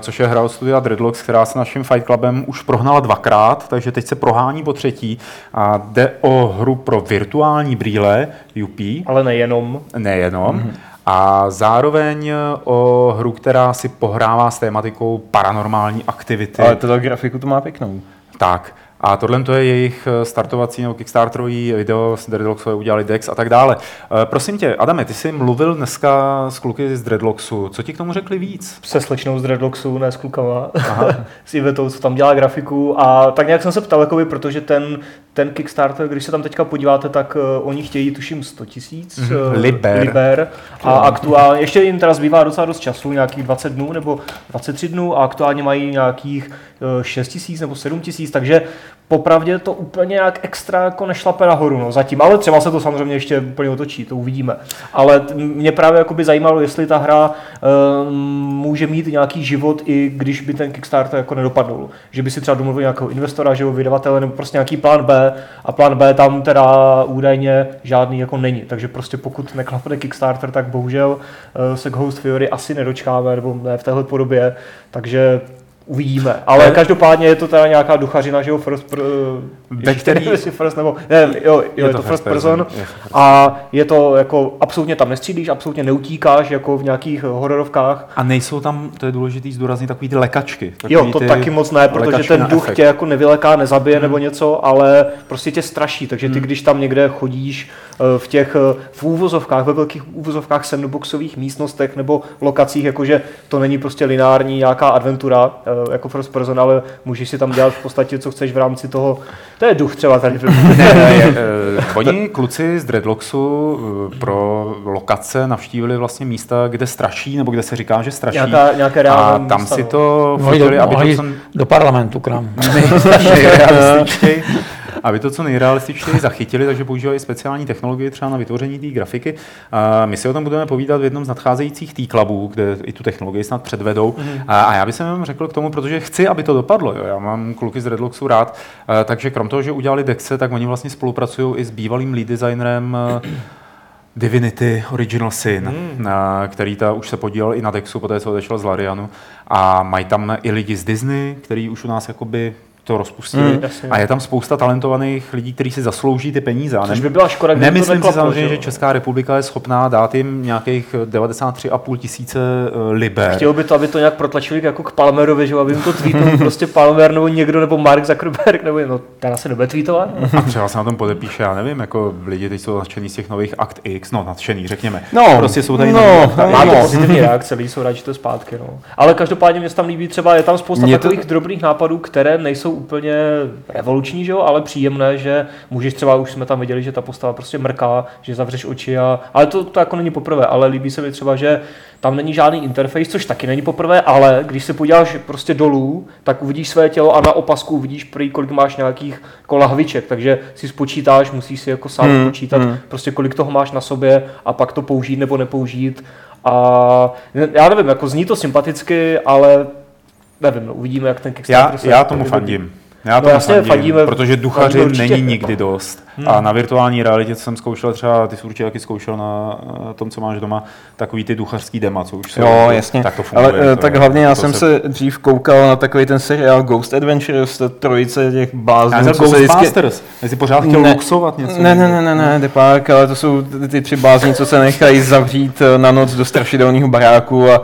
což je hra od studia Dreadlocks, která se naším Fight Clubem už prohnala dvakrát, takže teď se prohání po třetí. A jde o hru pro virtuální brýle, UP. Ale nejenom. Nejenom. Mm-hmm a zároveň o hru, která si pohrává s tématikou paranormální aktivity. Ale teda grafiku to má pěknou. Tak. A tohle to je jejich eh, startovací nebo kickstarterový video, s Dreadlocksové udělali Dex a tak dále. Eh, prosím tě, Adame, ty jsi mluvil dneska s kluky z Dreadlocksu. Co ti k tomu řekli víc? Se slečnou z Dreadlocksu, ne s klukama. s Ivetou, co tam dělá grafiku. A tak nějak jsem se ptal, jakoby, protože ten, ten Kickstarter, když se tam teďka podíváte, tak uh, oni chtějí tuším 100 tisíc mm-hmm. liber. liber. A aktuálně, ještě jim teda zbývá docela dost času, nějakých 20 dnů nebo 23 dnů a aktuálně mají nějakých uh, 6 tisíc nebo 7 tisíc, takže popravdě to úplně nějak extra jako nešlape nahoru no, zatím, ale třeba se to samozřejmě ještě úplně otočí, to uvidíme. Ale mě právě jako by zajímalo, jestli ta hra uh, může mít nějaký život, i když by ten Kickstarter jako nedopadl. Že by si třeba domluvil nějakého investora, že vydavatele, nebo prostě nějaký plán B a plán B tam teda údajně žádný jako není. Takže prostě pokud neklapne Kickstarter, tak bohužel uh, se Ghost Fury asi nedočkáme, nebo ne v téhle podobě. Takže uvidíme. Ale ne. každopádně je to teda nějaká duchařina, že jo, first, pr, Ve který... Jestli first nebo, ne, jo, jo je, je to, to first person, person. A je to jako, absolutně tam nestřílíš, absolutně neutíkáš, jako v nějakých hororovkách. A nejsou tam, to je důležité zdůraznit, takový ty lekačky. Takový jo, to ty taky moc ne, protože ten duch efekt. tě jako nevyleká, nezabije hmm. nebo něco, ale prostě tě straší, takže ty, hmm. když tam někde chodíš eh, v těch eh, v úvozovkách, ve velkých úvozovkách sandboxových místnostech nebo lokacích, jakože to není prostě lineární nějaká adventura, eh, jako first person, ale můžeš si tam dělat v podstatě, co chceš v rámci toho. To je duch třeba tady. ne, ne, je, uh, oni kluci z Dreadlocksu uh, pro lokace navštívili vlastně místa, kde straší, nebo kde se říká, že straší. Nějaká, nějaké a tam místa, si no. to no. fotili, aby to co... do parlamentu k nám. aby to co nejrealističtěji zachytili, takže používají speciální technologie třeba na vytvoření té grafiky. A my si o tom budeme povídat v jednom z nadcházejících tý klubů, kde i tu technologii snad předvedou. Mm-hmm. A, a já bych vám řekl k tomu, protože chci, aby to dopadlo. Jo. Já mám kluky z Redloxu rád, a, takže krom toho, že udělali Dexe, tak oni vlastně spolupracují i s bývalým lead designerem Divinity Original Sin, mm. který ta už se podílel i na Dexu, poté co odešel z Larianu. A mají tam i lidi z Disney, který už u nás jakoby to rozpustili. Mm, jasně. a je tam spousta talentovaných lidí, kteří si zaslouží ty peníze. A Což by byla škoda, kdyby to Nemyslím si neklaplo, samozřejmě, že. Česká republika je schopná dát jim nějakých 93,5 tisíce eh, liber. Chtěl by to, aby to nějak protlačili jako k Palmerovi, že jo, aby jim to tweetnul prostě Palmer nebo někdo, nebo Mark Zuckerberg, nebo no, teda se nebude tweetovat. A třeba se na tom podepíše, já nevím, jako lidi teď jsou nadšený z těch nových Akt X, no nadšený, řekněme. No, prostě jsou tady no, nový Akta Má to No. pozitivní reakce, lidi jsou rádi, že to je zpátky. No. Ale každopádně mě se tam líbí třeba, je tam spousta to- takových drobných nápadů, které nejsou úplně revoluční, že jo, ale příjemné, že můžeš třeba, už jsme tam viděli, že ta postava prostě mrká, že zavřeš oči a, ale to, to jako není poprvé, ale líbí se mi třeba, že tam není žádný interface, což taky není poprvé, ale když se podíváš prostě dolů, tak uvidíš své tělo a na opasku uvidíš prý, kolik máš nějakých jako lahviček, takže si spočítáš, musíš si jako sám Hmm, spočítat, hmm. prostě kolik toho máš na sobě a pak to použít nebo nepoužít. A já nevím, jako zní to sympaticky, ale nevím, no, uvidíme, jak ten Já, Kickstarter se já tomu vyvíjí. fandím. Já No tomu jasně, fandím, fandíme, protože duchaři určitě. není nikdy dost. Hmm. A na virtuální realitě co jsem zkoušel třeba, ty jsi určitě taky zkoušel na eh, tom, co máš doma, takový ty duchařský dema, co už jsou. Jo, to- jasně. Tak to funguje. Ale eh, to tak hlavně já to jsem se dřív koukal na takový ten seriál Ghost Adventures, ta trojice těch bláznů, Já jsem co se vždycky... Ghostbusters. Jsi pořád chtěl Ne. luxovat něco. Ne, ne, ne, ne, ne, Depark, ale to jsou ty, ty tři blázni, co se nechají zavřít eh, na noc do strašidelného baráku a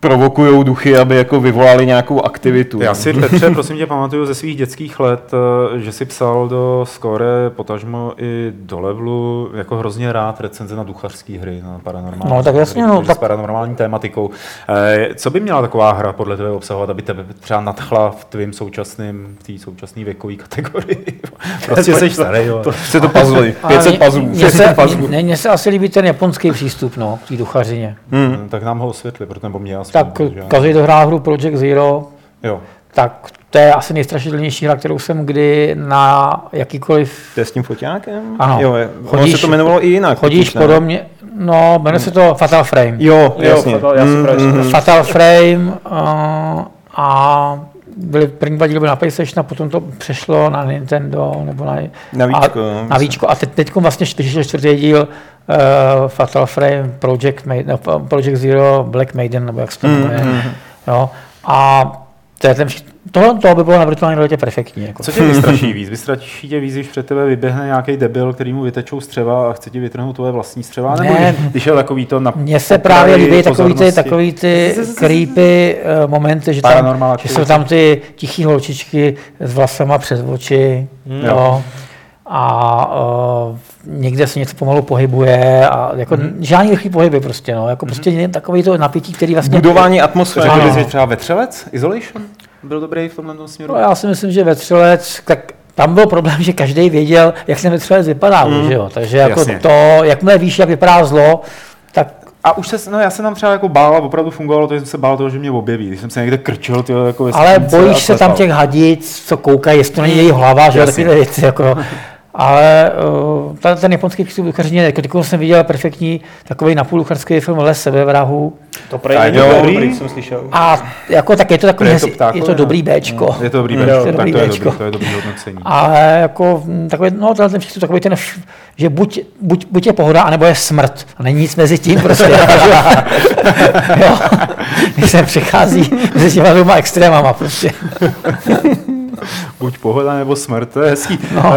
provokují duchy, aby jako vyvolali nějakou aktivitu. Já no. si, Petře, prosím tě, pamatuju ze svých dětských let, eh, že si psal do Score, potažmo i do Levelu, jako hrozně rád recenze na duchařské hry, na paranormální No, tak jasně, hry, no, hry tak- s paranormální tématikou. Eh, Co by měla taková hra podle tebe obsahovat, aby tebe třeba nadchla v tvým současným, v té současné věkové kategorii? prostě jsi starý, jo. Chce to puzzle, Ale 500 mě- puzzlů, Mně 500 se, puzzlů. se asi líbí ten japonský přístup, no, k té duchařině. Hmm. Tak nám ho osvětli, protože nebo mě aspoň, Tak každý dohrál hru Project Zero, Jo. tak to je asi nejstrašidelnější hra, kterou jsem kdy na jakýkoliv To je s tím foťákem? Ano. Jo, je. Ono Chodíš- se to jmenovalo i jinak. chodíš totiž, podobně, no, jmenuje se to Fatal Frame. Jo, Jo, jasně. fatal, já Mm, právě mm, říkám. Fatal Frame uh, a byly první dva díly byly na PlayStation a potom to přešlo na Nintendo nebo na, Na víčko, a, no, na víčko. A teď, teď vlastně vyšel čtvrtý díl uh, Fatal Frame Project, Maiden, no, Project Zero Black Maiden, nebo jak se to Mm, jmenuje. mm. Jo. A to je ten, tohle to by bylo na virtuální realitě perfektní. Jako. Co tě vystraší víc? Vystraší tě víc, když před tebe vyběhne nějaký debil, který mu vytečou střeva a chce ti vytrhnout tvoje vlastní střeva? Nebo Ne. když- když je takový to na Mně se právě líbí takový ty, takový ty creepy uh, momenty, že, tam, že jsou tam ty tichý holčičky s vlasama přes oči. Hmm. Jo. A uh, někde se něco pomalu pohybuje a jako Hmm. mm. žádný rychlý pohyby prostě, no. Jako prostě jen takový to napětí, který vlastně... Budování atmosféry. řekl bys, že třeba Vetřelec? Isolation? Byl dobrý v tomhle tom směru? No, já si myslím, že vetřelec, tak tam byl problém, že každý věděl, jak ten vetřelec vypadá, Hmm. mm. že jo. Takže jako Jasně. to, jakmile víš, jak vypadá zlo, tak A už se, no já se tam třeba jako bál a opravdu fungovalo to, že jsem se bál toho, že mě objeví. Když jsem se někde krčil, tyjo, jako Ale bojíš se tam těch hadic, co koukají, jestli to není její hlava, že jo, takové věci. Jako. Ale uh, ten, ten japonský přístup duchařině, jako teď jsem viděl perfektní takový napůl duchařský film Les sebevrahu. To není jo. dobrý, jsem slyšel. A jako tak je to takový, To je je to ptákové, je to no. dobrý Bčko. Je to dobrý Jo, Bčko, to je tak dobrý to je Bčko. dobrý, to je dobrý hodnocení. Ale jako mm, takový, no tenhle ten přístup takový ten, že buď, buď, buď je pohoda, anebo je smrt. A není nic mezi tím prostě. jo, když se přechází mezi těma dvěma extrémama prostě. Buď pohoda nebo smrt, to je hezký. No.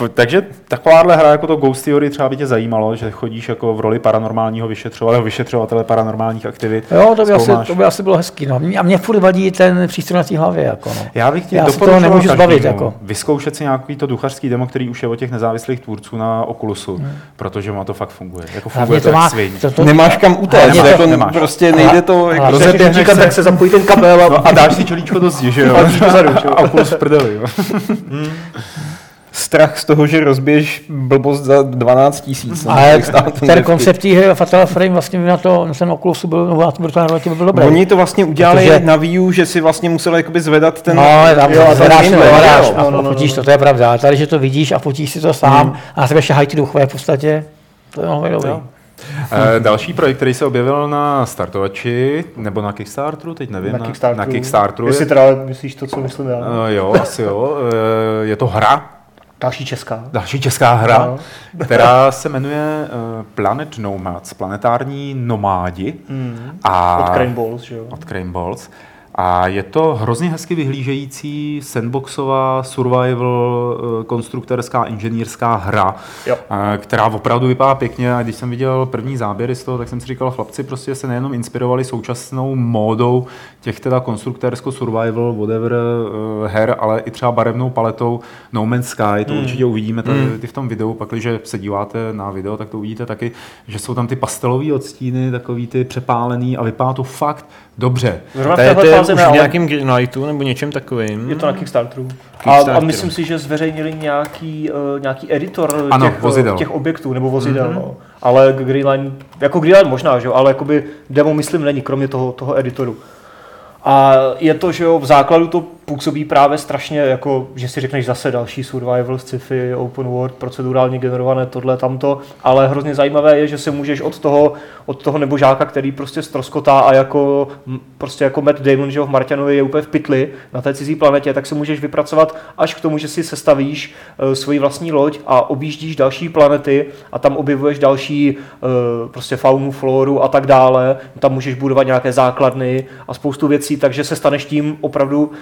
Uh, takže takováhle hra jako to Ghost Theory třeba by tě zajímalo, že chodíš jako v roli paranormálního vyšetřovatele, vyšetřovatele paranormálních aktivit. Jo, to by, asi, to by asi bylo hezký. No. A mě furt vadí ten přístroj na té hlavě. Jako, no. Já bych ti Já toho nemůžu každému zbavit, jako. vyzkoušet si nějaký to duchařský demo, který už je od těch nezávislých tvůrců na Oculusu, Hmm. protože má to fakt funguje. Jako funguje to, to má, sviň. to, to, Nemáš kam utéct, jako to- nemáš. prostě nejde to, jako, tak se zapojí ten kabel a, No a dáš si čelíčko do zdi, že jo? A Oculus v prdeli, jo? strach z toho, že rozbiješ blbost za 12 tisíc. no, stál ten koncept té hry Fatal Frame vlastně by na, to, na ten Oculusu byl, nebo na tom virtuální realitě by byl dobrý. Oni to vlastně udělali Protože- na Wii U, že si vlastně musel jakoby zvedat ten... No, tam jo, a zvedáš ten to, jo. a No, no, no, fotíš no. to, to je pravda. Tady, že to vidíš a fotíš si to sám a na tebe šahají ty duchové v podstatě, to je mohlo být dobrý. Jo. Eh, Další projekt, který se objevil na startovači, nebo na Kickstarteru, teď nevím, na Kickstarteru. na Kickstarteru Jestli je, teda myslíš to, co myslím já. uh, jo, asi jo, uh, je to hra, Další česká. další česká hra, No. která se jmenuje Planet Nomads, planetární nomádi. Mm. A Od Crane Balls, že jo. od Crane Balls. A je to hrozně hezky vyhlížející sandboxová survival eh, konstruktorská inženýrská hra, Jo. eh, která opravdu vypadá pěkně. A když jsem viděl první záběry z toho, tak jsem si říkal, chlapci prostě se nejenom inspirovali současnou módou těch teda konstruktorsko survival, whatever eh, her, ale i třeba barevnou paletou No Man's Sky. To určitě uvidíme tady ty v tom videu, pak když se díváte na video, tak to uvidíte taky, že jsou tam ty pastelové odstíny, takový ty přepálený a vypadá to fakt dobře. Zrovna To je, to téhle je fázi už v ale nějakém Greenlightu nebo něčem takovým. je to na Kickstarteru. A, Kickstarteru. a myslím si, že zveřejnili nějaký, uh, nějaký editor Ano, těch, eh, vozidel. těch objektů nebo vozidel. Mm-hmm. No. Ale Greenline, jako Greenline možná, že jo, ale jakoby demo myslím není, kromě toho, toho editoru. A je to, že jo, v základu to působí právě strašně, jako, že si řekneš zase další survival, sci-fi, open world, procedurálně generované tohle, tamto, ale hrozně zajímavé je, že se můžeš od toho, od toho nebožáka, který prostě stroskotá a jako, prostě jako Matt Damon, že v Marťanovi je úplně v pytli na té cizí planetě, tak se můžeš vypracovat až k tomu, že si sestavíš uh, svoji vlastní loď a objíždíš další planety a tam objevuješ další uh, prostě faunu, floru a tak dále. Tam můžeš budovat nějaké základny a spoustu věcí, takže se staneš tím opravdu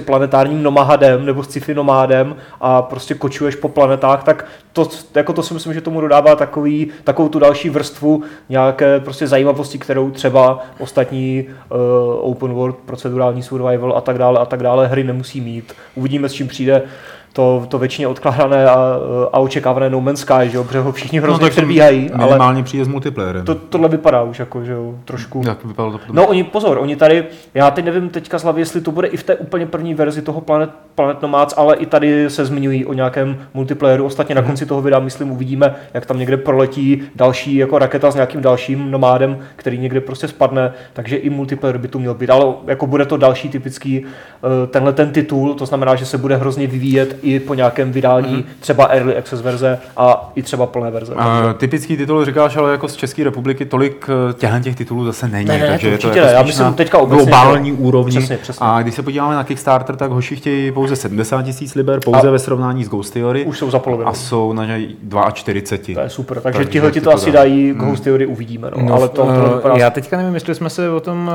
planetárním nomádem nebo sci-fi nomádem a prostě kočuješ po planetách, tak to, jako to si myslím, že tomu dodává takový, takovou tu další vrstvu nějaké prostě zajímavosti, kterou třeba ostatní uh, open world, procedurální survival a tak dále a tak dále hry nemusí mít. Uvidíme, s čím přijde to, to většině odkládané a, a očekávané No Man's Sky, že jo, protože ho všichni hrozně no, tak to předbíhají, ale Minimálně přijde s multiplayerem. to, tohle vypadá už jako, že jo, trošku. Jak vypadalo to potom? No oni, pozor, oni tady, já teď nevím teďka z hlavy, jestli to bude i v té úplně první verzi toho Planet, Planet Nomads, ale i tady se zmiňují o nějakém multiplayeru. Ostatně na konci toho videa, myslím, uvidíme, jak tam někde proletí další jako raketa s nějakým dalším nomádem, který někde prostě spadne, takže i multiplayer by tu měl být. Ale jako bude to další typický eh, tenhle ten titul, to znamená, že se bude hrozně vyvíjet i po nějakém vydání, třeba early access verze a i třeba plné verze. Uh, typický titul říkáš, ale jako z České republiky tolik eh, těchto těch titulů zase není, Ne, ne, takže to je to určitě jako ne, já myslím na teďka obecně, globální že- úrovni. Přesně, přesně. A když se podíváme na Kickstarter, tak hoši chtějí pouze 70 tisíc liber, pouze A- ve srovnání s Ghost Theory. Už jsou za polovinou. A jsou na něj 42. To je super, takže, Takže tihle ti to asi dá. dají, Ghost Theory uvidíme, no, No, ale to, to eh, já teďka nevím, jestli jsme se o tom eh,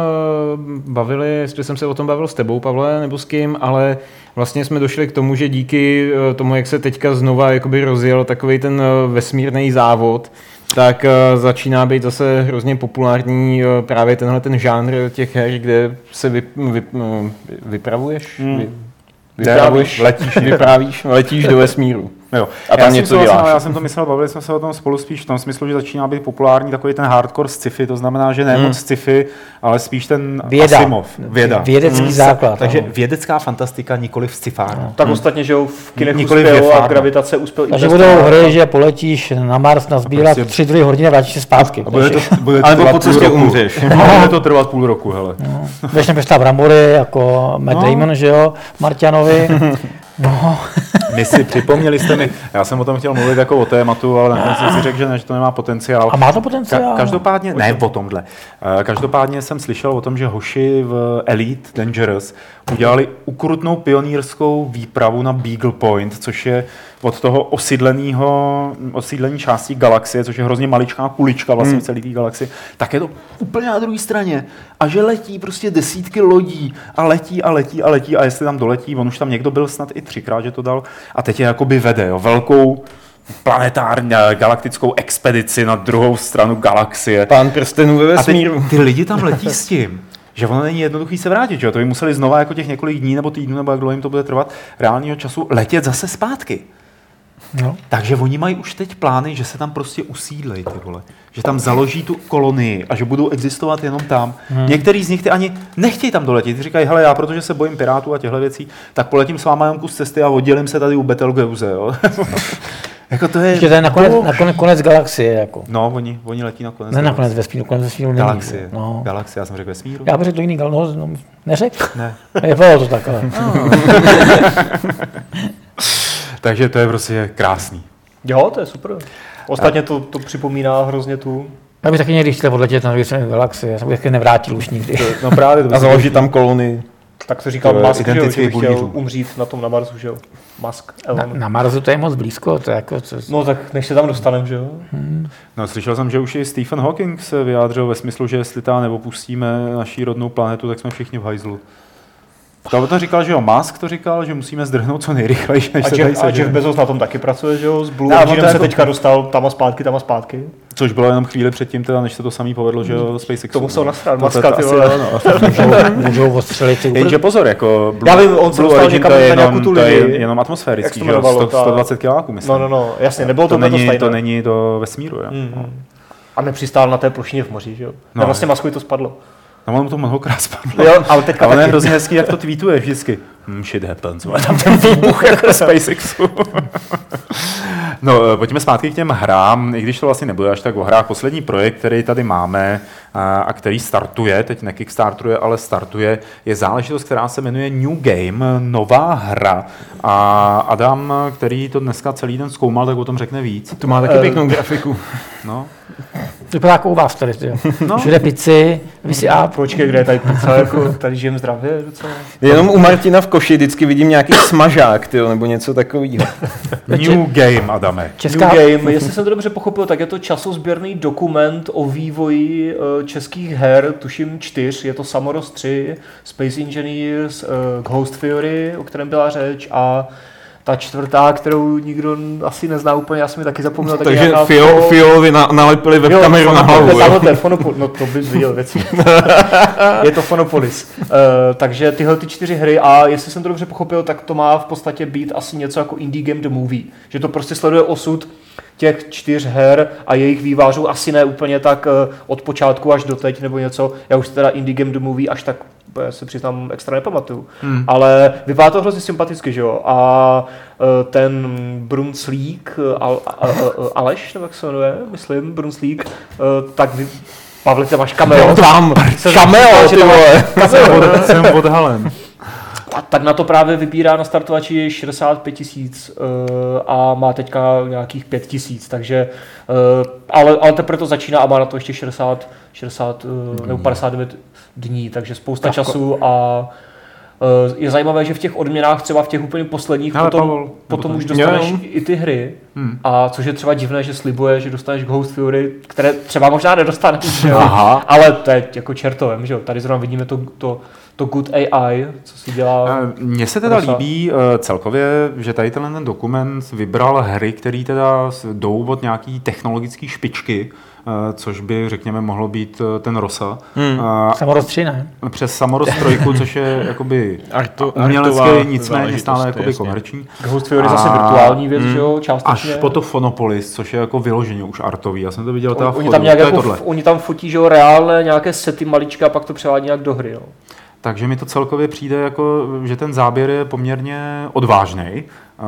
bavili, jestli jsem se o tom bavil s tebou, Pavle, nebo s kým, ale vlastně jsme došli k tomu, že díky eh, tomu, jak se teďka znova jakoby rozjel takový ten eh, vesmírný závod, tak eh, začíná být zase hrozně populární právě tenhle ten žánr těch her, kde se vy, vy, vypravuješ? Hmm. Vy, vypravuješ, letíš, vyprávíš, letíš do vesmíru. Jo. A tam já něco jsem to, děláš. Já jsem to myslel, bavili jsme se o tom spolu spíš v tom smyslu, že začíná být populární takový ten hardcore sci-fi, to znamená, že ne Hmm. moc sci-fi, ale spíš ten Věda. Asimov. Věda. Vědecký Hmm. základ. Takže ano. vědecká fantastika, nikoli v sci-fárnu. Tak ostatně, že jo, v kinech Nikoliv uspěl je a farma. gravitace uspěl Takže budou hry, že poletíš na Mars nazbírat Prostě- tři druhé hodiny a vrátíš se zpátky. A bude to, bude to Ale po trvat půl cestě roku. umřeš. bude to trvat půl roku, hele. Budeš napěstá brambory, jako Matt No. Damon, že jo, Marťanovi. No, My si připomněli jste mi, já jsem o tom chtěl mluvit jako o tématu, ale nakonec jsem si řekl, že, ne, že to nemá potenciál. a má to potenciál? Ka- každopádně, ne o tomhle. Eh, Každopádně jsem slyšel o tom, že hoši v Elite Dangerous udělali ukrutnou pionýrskou výpravu na Beagle Point, což je od toho osídleného, osídlení části galaxie, což je hrozně maličká kulička vlastně v celé té galaxii, tak je to úplně na druhé straně. A že letí prostě desítky lodí a letí a letí a letí a jestli tam doletí, on už tam někdo byl snad i třikrát, že to dal, a teď je jakoby vede, jo, velkou planetární eh, galaktickou expedici na druhou stranu galaxie. Pán prstenů ve A teď vesmíru. ty lidi tam letí s tím, že ono není jednoduchý se vrátit, že jo? To by museli znova jako těch několik dní nebo týdnů, nebo jak dlouho jim to bude trvat, reálního času letět zase zpátky. No. Takže oni mají už teď plány, že se tam prostě usídlejí, ty vole. Že tam založí tu kolonii a že budou existovat jenom tam. Hmm. Některý z nich ty ani nechtějí tam doletět. Ty říkají, hele, já protože se bojím pirátů a těchto věcí, tak poletím s váma jenom kus cesty a oddělím se tady u Betelgeuse, jo. jako to je... Ještě to je nakonec, nakonec konec galaxie, jako. No, oni, oni letí na konec. Ne nakonec vesmíru, konec vesmíru není. Galaxie. No. Galaxie, já jsem řekl vesmíru. Já bych řekl to jiný, gal- no, no, neřekl? Ne. Je to tak, ale. Takže to je prostě krásný. Jo, to je super. Ostatně to, to připomíná hrozně tu... Já bych taky někdy chtěl odletět na druhé galaxie, já jsem bych taky nevrátil už nikdy. No právě to A založit tam kolony. Tak to říkal To Musk, že, jo, že by chtěl umřít na tom na Marsu, že jo? Musk, Na, Elon. na Marsu to je moc blízko, to je jako... To, No tak než se tam dostaneme, že jo? No, slyšel jsem, že už i Stephen Hawking se vyjádřil ve smyslu, že jestli ta neopustíme naší rodnou planetu, tak jsme všichni v hajzlu. To to říkal, že jo, Musk to říkal, že musíme zdrhnout co nejrychleji, než A se tady Jeff, a Jeff. Bezos na tom taky pracuje, že jo? S Blue No, Originem se jako- teďka dostal tam a zpátky, tam a zpátky. Což bylo jenom chvíli předtím, teda, než se to samý povedlo, že jo, SpaceX. To musel nasrát To- to- Muska, ty vole. jo, no. můžou, ty Jenže pozor, jako Já vím, on se Blue dostal Origin někam to je na nějakou jenom, tu to je linii. jenom atmosférický, že jo, jmenovalo, 100, ta- 120 kiláků, myslím. No, no, no, jasně, nebylo to, to, není, to není do vesmíru, jo. Mm. A nepřistál na té plošině v moři, že jo? No. No. vlastně Maskovi to spadlo. No, ono to mnohokrát spadlo. Jo, ale teďka Ale on je taky. hrozně hezký, jak to tweetuje vždycky. Hmm, shit happens. Ale tam ten výbuch jako SpaceXu. No, eh, pojďme zpátky k těm hrám, i když to vlastně nebude až tak o hrách. Poslední projekt, který tady máme a, a který startuje, teď nekickstartuje, ale startuje, je záležitost, která se jmenuje New Game, nová hra. A Adam, který to dneska celý den zkoumal, tak o tom řekne víc. To má taky pěknou grafiku. No, Vypadá jako u vás tady, jo. No. Všude pici, vysí a Počkej, kde je tady pizza, jako tady žijem zdravě docela. Jenom u Martina v koši vždycky vidím nějaký smažák, tyjo, nebo něco takového. New Game, Adame. česká... New Game, jestli jsem to dobře pochopil, tak je to časozběrný dokument o vývoji eh, českých her, tuším čtyř, je to Samoros 3, Space Engineers, eh, Ghost Theory, o kterém byla řeč, a ta čtvrtá, kterou nikdo asi nezná úplně, já jsem ji taky zapomněl. tak Takže nějaká fio, fiolovi na, nalepili webkameru na hlavu. Ano, to je Fonopol, no to bys viděl věci. je to Fonopolis. Uh, takže tyhle ty čtyři hry a jestli jsem to dobře pochopil, tak to má v podstatě být asi něco jako Indie Game The Movie. Že to prostě sleduje osud těch čtyř her a jejich vývářů asi ne úplně tak uh, od počátku až do teď nebo něco. Já už teda Indie Game The Movie až tak já se přiznám extra nepamatuju. Hmm. Ale vypadá to hrozně sympaticky, že jo? A eh, ten Brunslík, eh, Al, a, a, a, Aleš, nebo jak se jmenuje, myslím, Brunslík, tak vy, Pavle, ty máš cameo. Tam, Se cameo, že ty tam vole. Od, jsem odhalen. A tak na to právě vybírá na startovači 65 tisíc uh, a má teďka nějakých 5 tisíc, takže, uh, ale, ale teprve to začíná a má na to ještě 60, 60 uh, nebo 59 dní, takže spousta času a uh, je zajímavé, že v těch odměnách, třeba v těch úplně posledních, Ale potom, Pavel, potom už dostaneš Jo. i ty hry, Hmm. a což je třeba divné, že slibuje, že dostaneš Ghost Theory, které třeba možná nedostaneš, jo? Aha. ale teď jako čertovem, že jo? Tady zrovna vidíme to, to, to Good AI, co si dělá. Eh, Mně se teda Rosa. líbí eh, celkově, že tady tenhle ten dokument vybral hry, které teda jdou od nějaký technologické špičky, eh, což by, řekněme, mohlo být eh, ten Rosa. Hmm. Eh, Samoros 3, ne? Přes 3, což je jakoby Arto- umělecký, artová nicméně stále jakoby jasně. komerční. Ghost Theory je zase A- virtuální věc, mm, že jo, Až částečně. po to Fonopolis, což je jako vyloženě už artový. Já jsem to viděl teda Oni tam, nějak to jako, tohle. f- oni tam fotí, že jo, reálné nějaké sety maličké a pak to převádí nějak do hry, no. Takže mi to celkově přijde jako, že ten záběr je poměrně odvážný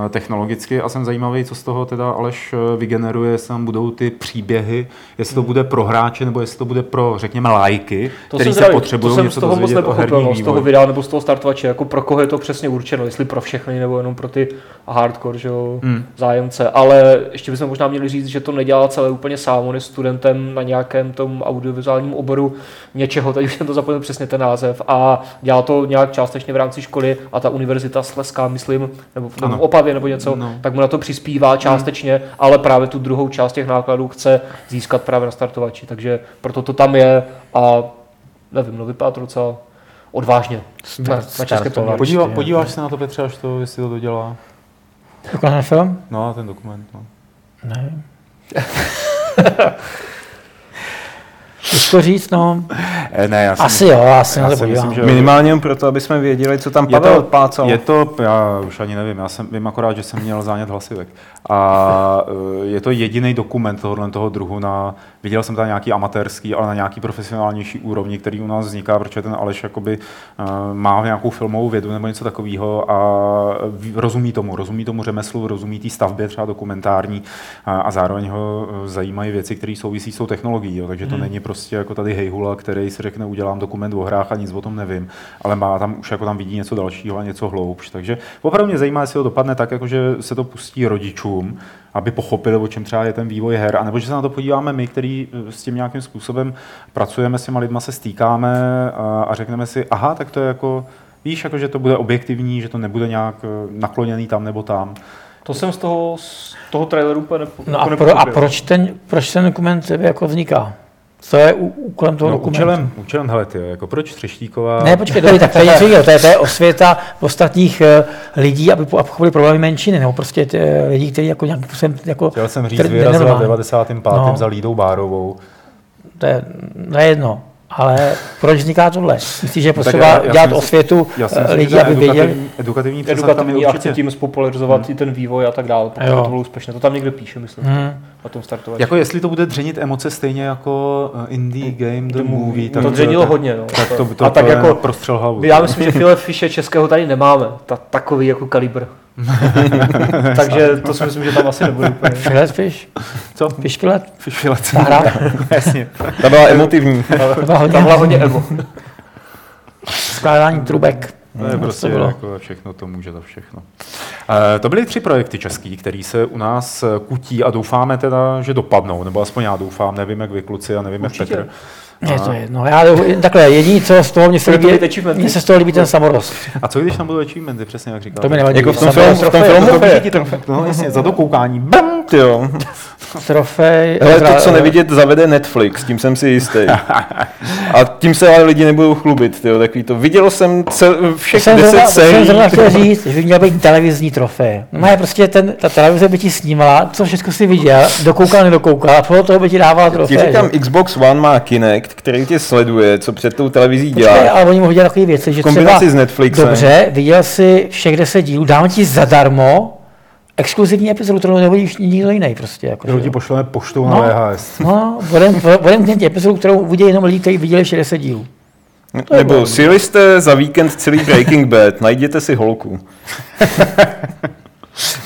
technologicky. A jsem zajímavý, co z toho teda Aleš eh, vygeneruje, jestli tam budou ty příběhy, jestli to bude pro hráče nebo jestli to bude pro, řekněme, lajky, To který se potřebují jsem z něco toho moc nepochopil, no, z toho videa nebo z toho startovače, jako pro koho je to přesně určeno, jestli pro všechny nebo jenom pro ty hardcore že jo, Hmm. zájemce, ale ještě bychom možná měli říct, že to nedělá celé úplně sám, on je studentem na nějakém tom audiovizuálním oboru něčeho, teď už jsem to zapomněl přesně ten název. A dělá to nějak částečně v rámci školy a ta univerzita Sleská, myslím, nebo, nebo Opavě nebo něco, No. tak mu na to přispívá částečně, ale právě tu druhou část těch nákladů chce získat právě na startovači, takže proto to tam je a nevím, no vypadá to docela odvážně na, na české. Podívá, podíváš se na to, Petře, až to, jestli to dodělá? Ten film? No, a ten dokument. No. Ne. Těžko říct, no. E, ne, já si Asi jo, asi já to si myslím, podívám. že- Minimálně proto, aby jsme věděli, co tam Je Pavel to, plácal. je to, já už ani nevím, já jsem, vím akorát, že jsem měl zánět hlasivek. A eh, je to jediný dokument tohohle toho druhu na, viděl jsem tam nějaký amatérský, ale na nějaký profesionálnější úrovni, který u nás vzniká, protože ten Aleš jakoby eh, má nějakou filmovou vědu nebo něco takového a rozumí tomu, rozumí tomu řemeslu, rozumí té stavbě třeba dokumentární a, a zároveň ho eh, zajímají věci, které souvisí s tou technologií, jo. takže to Hmm. není prostě jako tady hejhula, který si řekne, udělám dokument o hrách a nic o tom nevím, ale má tam už jako tam vidí něco dalšího a něco hloubš. Takže opravdu mě zajímá, jestli to dopadne tak, jako že se to pustí rodičům, aby pochopili, o čem třeba je ten vývoj her, anebo že se na to podíváme my, který eh, s tím nějakým způsobem pracujeme s těma lidma, se stýkáme a, a řekneme si, aha, tak to je jako Víš, jako, že to bude objektivní, že to nebude nějak eh, nakloněný tam nebo tam. To jsem z toho, z toho traileru úplně nepo, No a, pro, a proč, ten, proč ten dokument jako vzniká? Co je úkolem toho No, dokumentu? účelem, účelem, hele, ty, jako proč Třeštíková... Ne, počkej, dobrý, tak to je něco jiného. To je, to je osvěta ostatních eh, lidí, aby po- aby pochopili problémy menšiny, nebo prostě tě, lidí, kteří jako nějakým způsobem... Jako, Chtěl jsem říct, který- vyrazila v nenormální. 95. No. za Lídou Bárovou. To je, to je jedno. Ale proč vzniká tohle? Myslíš, že je Tak potřeba já- já dělat si- osvětu Já si myslím, lidí, aby věděli? edukativní, edukativní je edukativní a chci tím spopularizovat i ten vývoj a tak dále, pokud Jo. to bylo úspěšné. To tam někde píše, myslím, Hmm. O tom startování. Jako jestli to bude dřenit emoce stejně jako uh, Indie Game The, The Movie, Movie. tak To dřenilo tak- hodně, no. Tak to, to, A tak to jako- je prostřel hlavu. Já myslím, že File Fische českého tady nemáme, ta, takový jako kalibr. Takže to si myslím, že tam asi nebude úplně. Filet fish? Co? Fish filet? Fišfilet. Ta hra? Jasně. Ta byla emotivní. To byla hodně, Tam byla hodně emo. skládání trubek. To je prostě to bylo. jako všechno, to může to všechno. E, to byly tři projekty český, které se u nás eh, kutí a doufáme teda, že dopadnou, nebo aspoň já doufám, nevím jak vy kluci a nevím jak Určitě. Petr. Je to jedno. Já jdu- takhle, jediný, co z toho mě se to líbí, mně se z toho líbí ten samorost. A co když tam budou achievementy, přesně jak říkal? To mi nevadí. Jako v tom, Samorost, film, v tom trofej, filmu? trofej, No jasně, za dokoukání. Bam! Ty jo. Trofej. Hele, to, co nevidět, zavede Netflix, tím jsem si jistý. A tím se ale lidi nebudou chlubit, tyjo, takový to. Viděl jsem cel, všech jsem zrovna, 10 to jsem sérií. zrovna chtěl říct, že by měl být televizní trofej. No je prostě ten, ta televize by ti snímala, co všechno si viděl, dokoukal, nedokoukal, a podle toho by ti dávala Ti trofej. říkám, že? Xbox One má Kinect, který tě sleduje, co před tou televizí Počkej, dělá. ale oni mohou dělat takové věci, že kombinaci třeba, s Netflixem. dobře, viděl si všech 10 dílů, dám ti zadarmo exkluzivní epizodu, kterou nevidíš nikdo jiný prostě. Jako, Kterou ti pošleme poštou No. na VHS. No, budem, budem mít epizodu, kterou uvidí jenom lidi, kteří viděli všech 10 dílů. Nebo sjeli jste za víkend celý Breaking Bad, najděte si holku.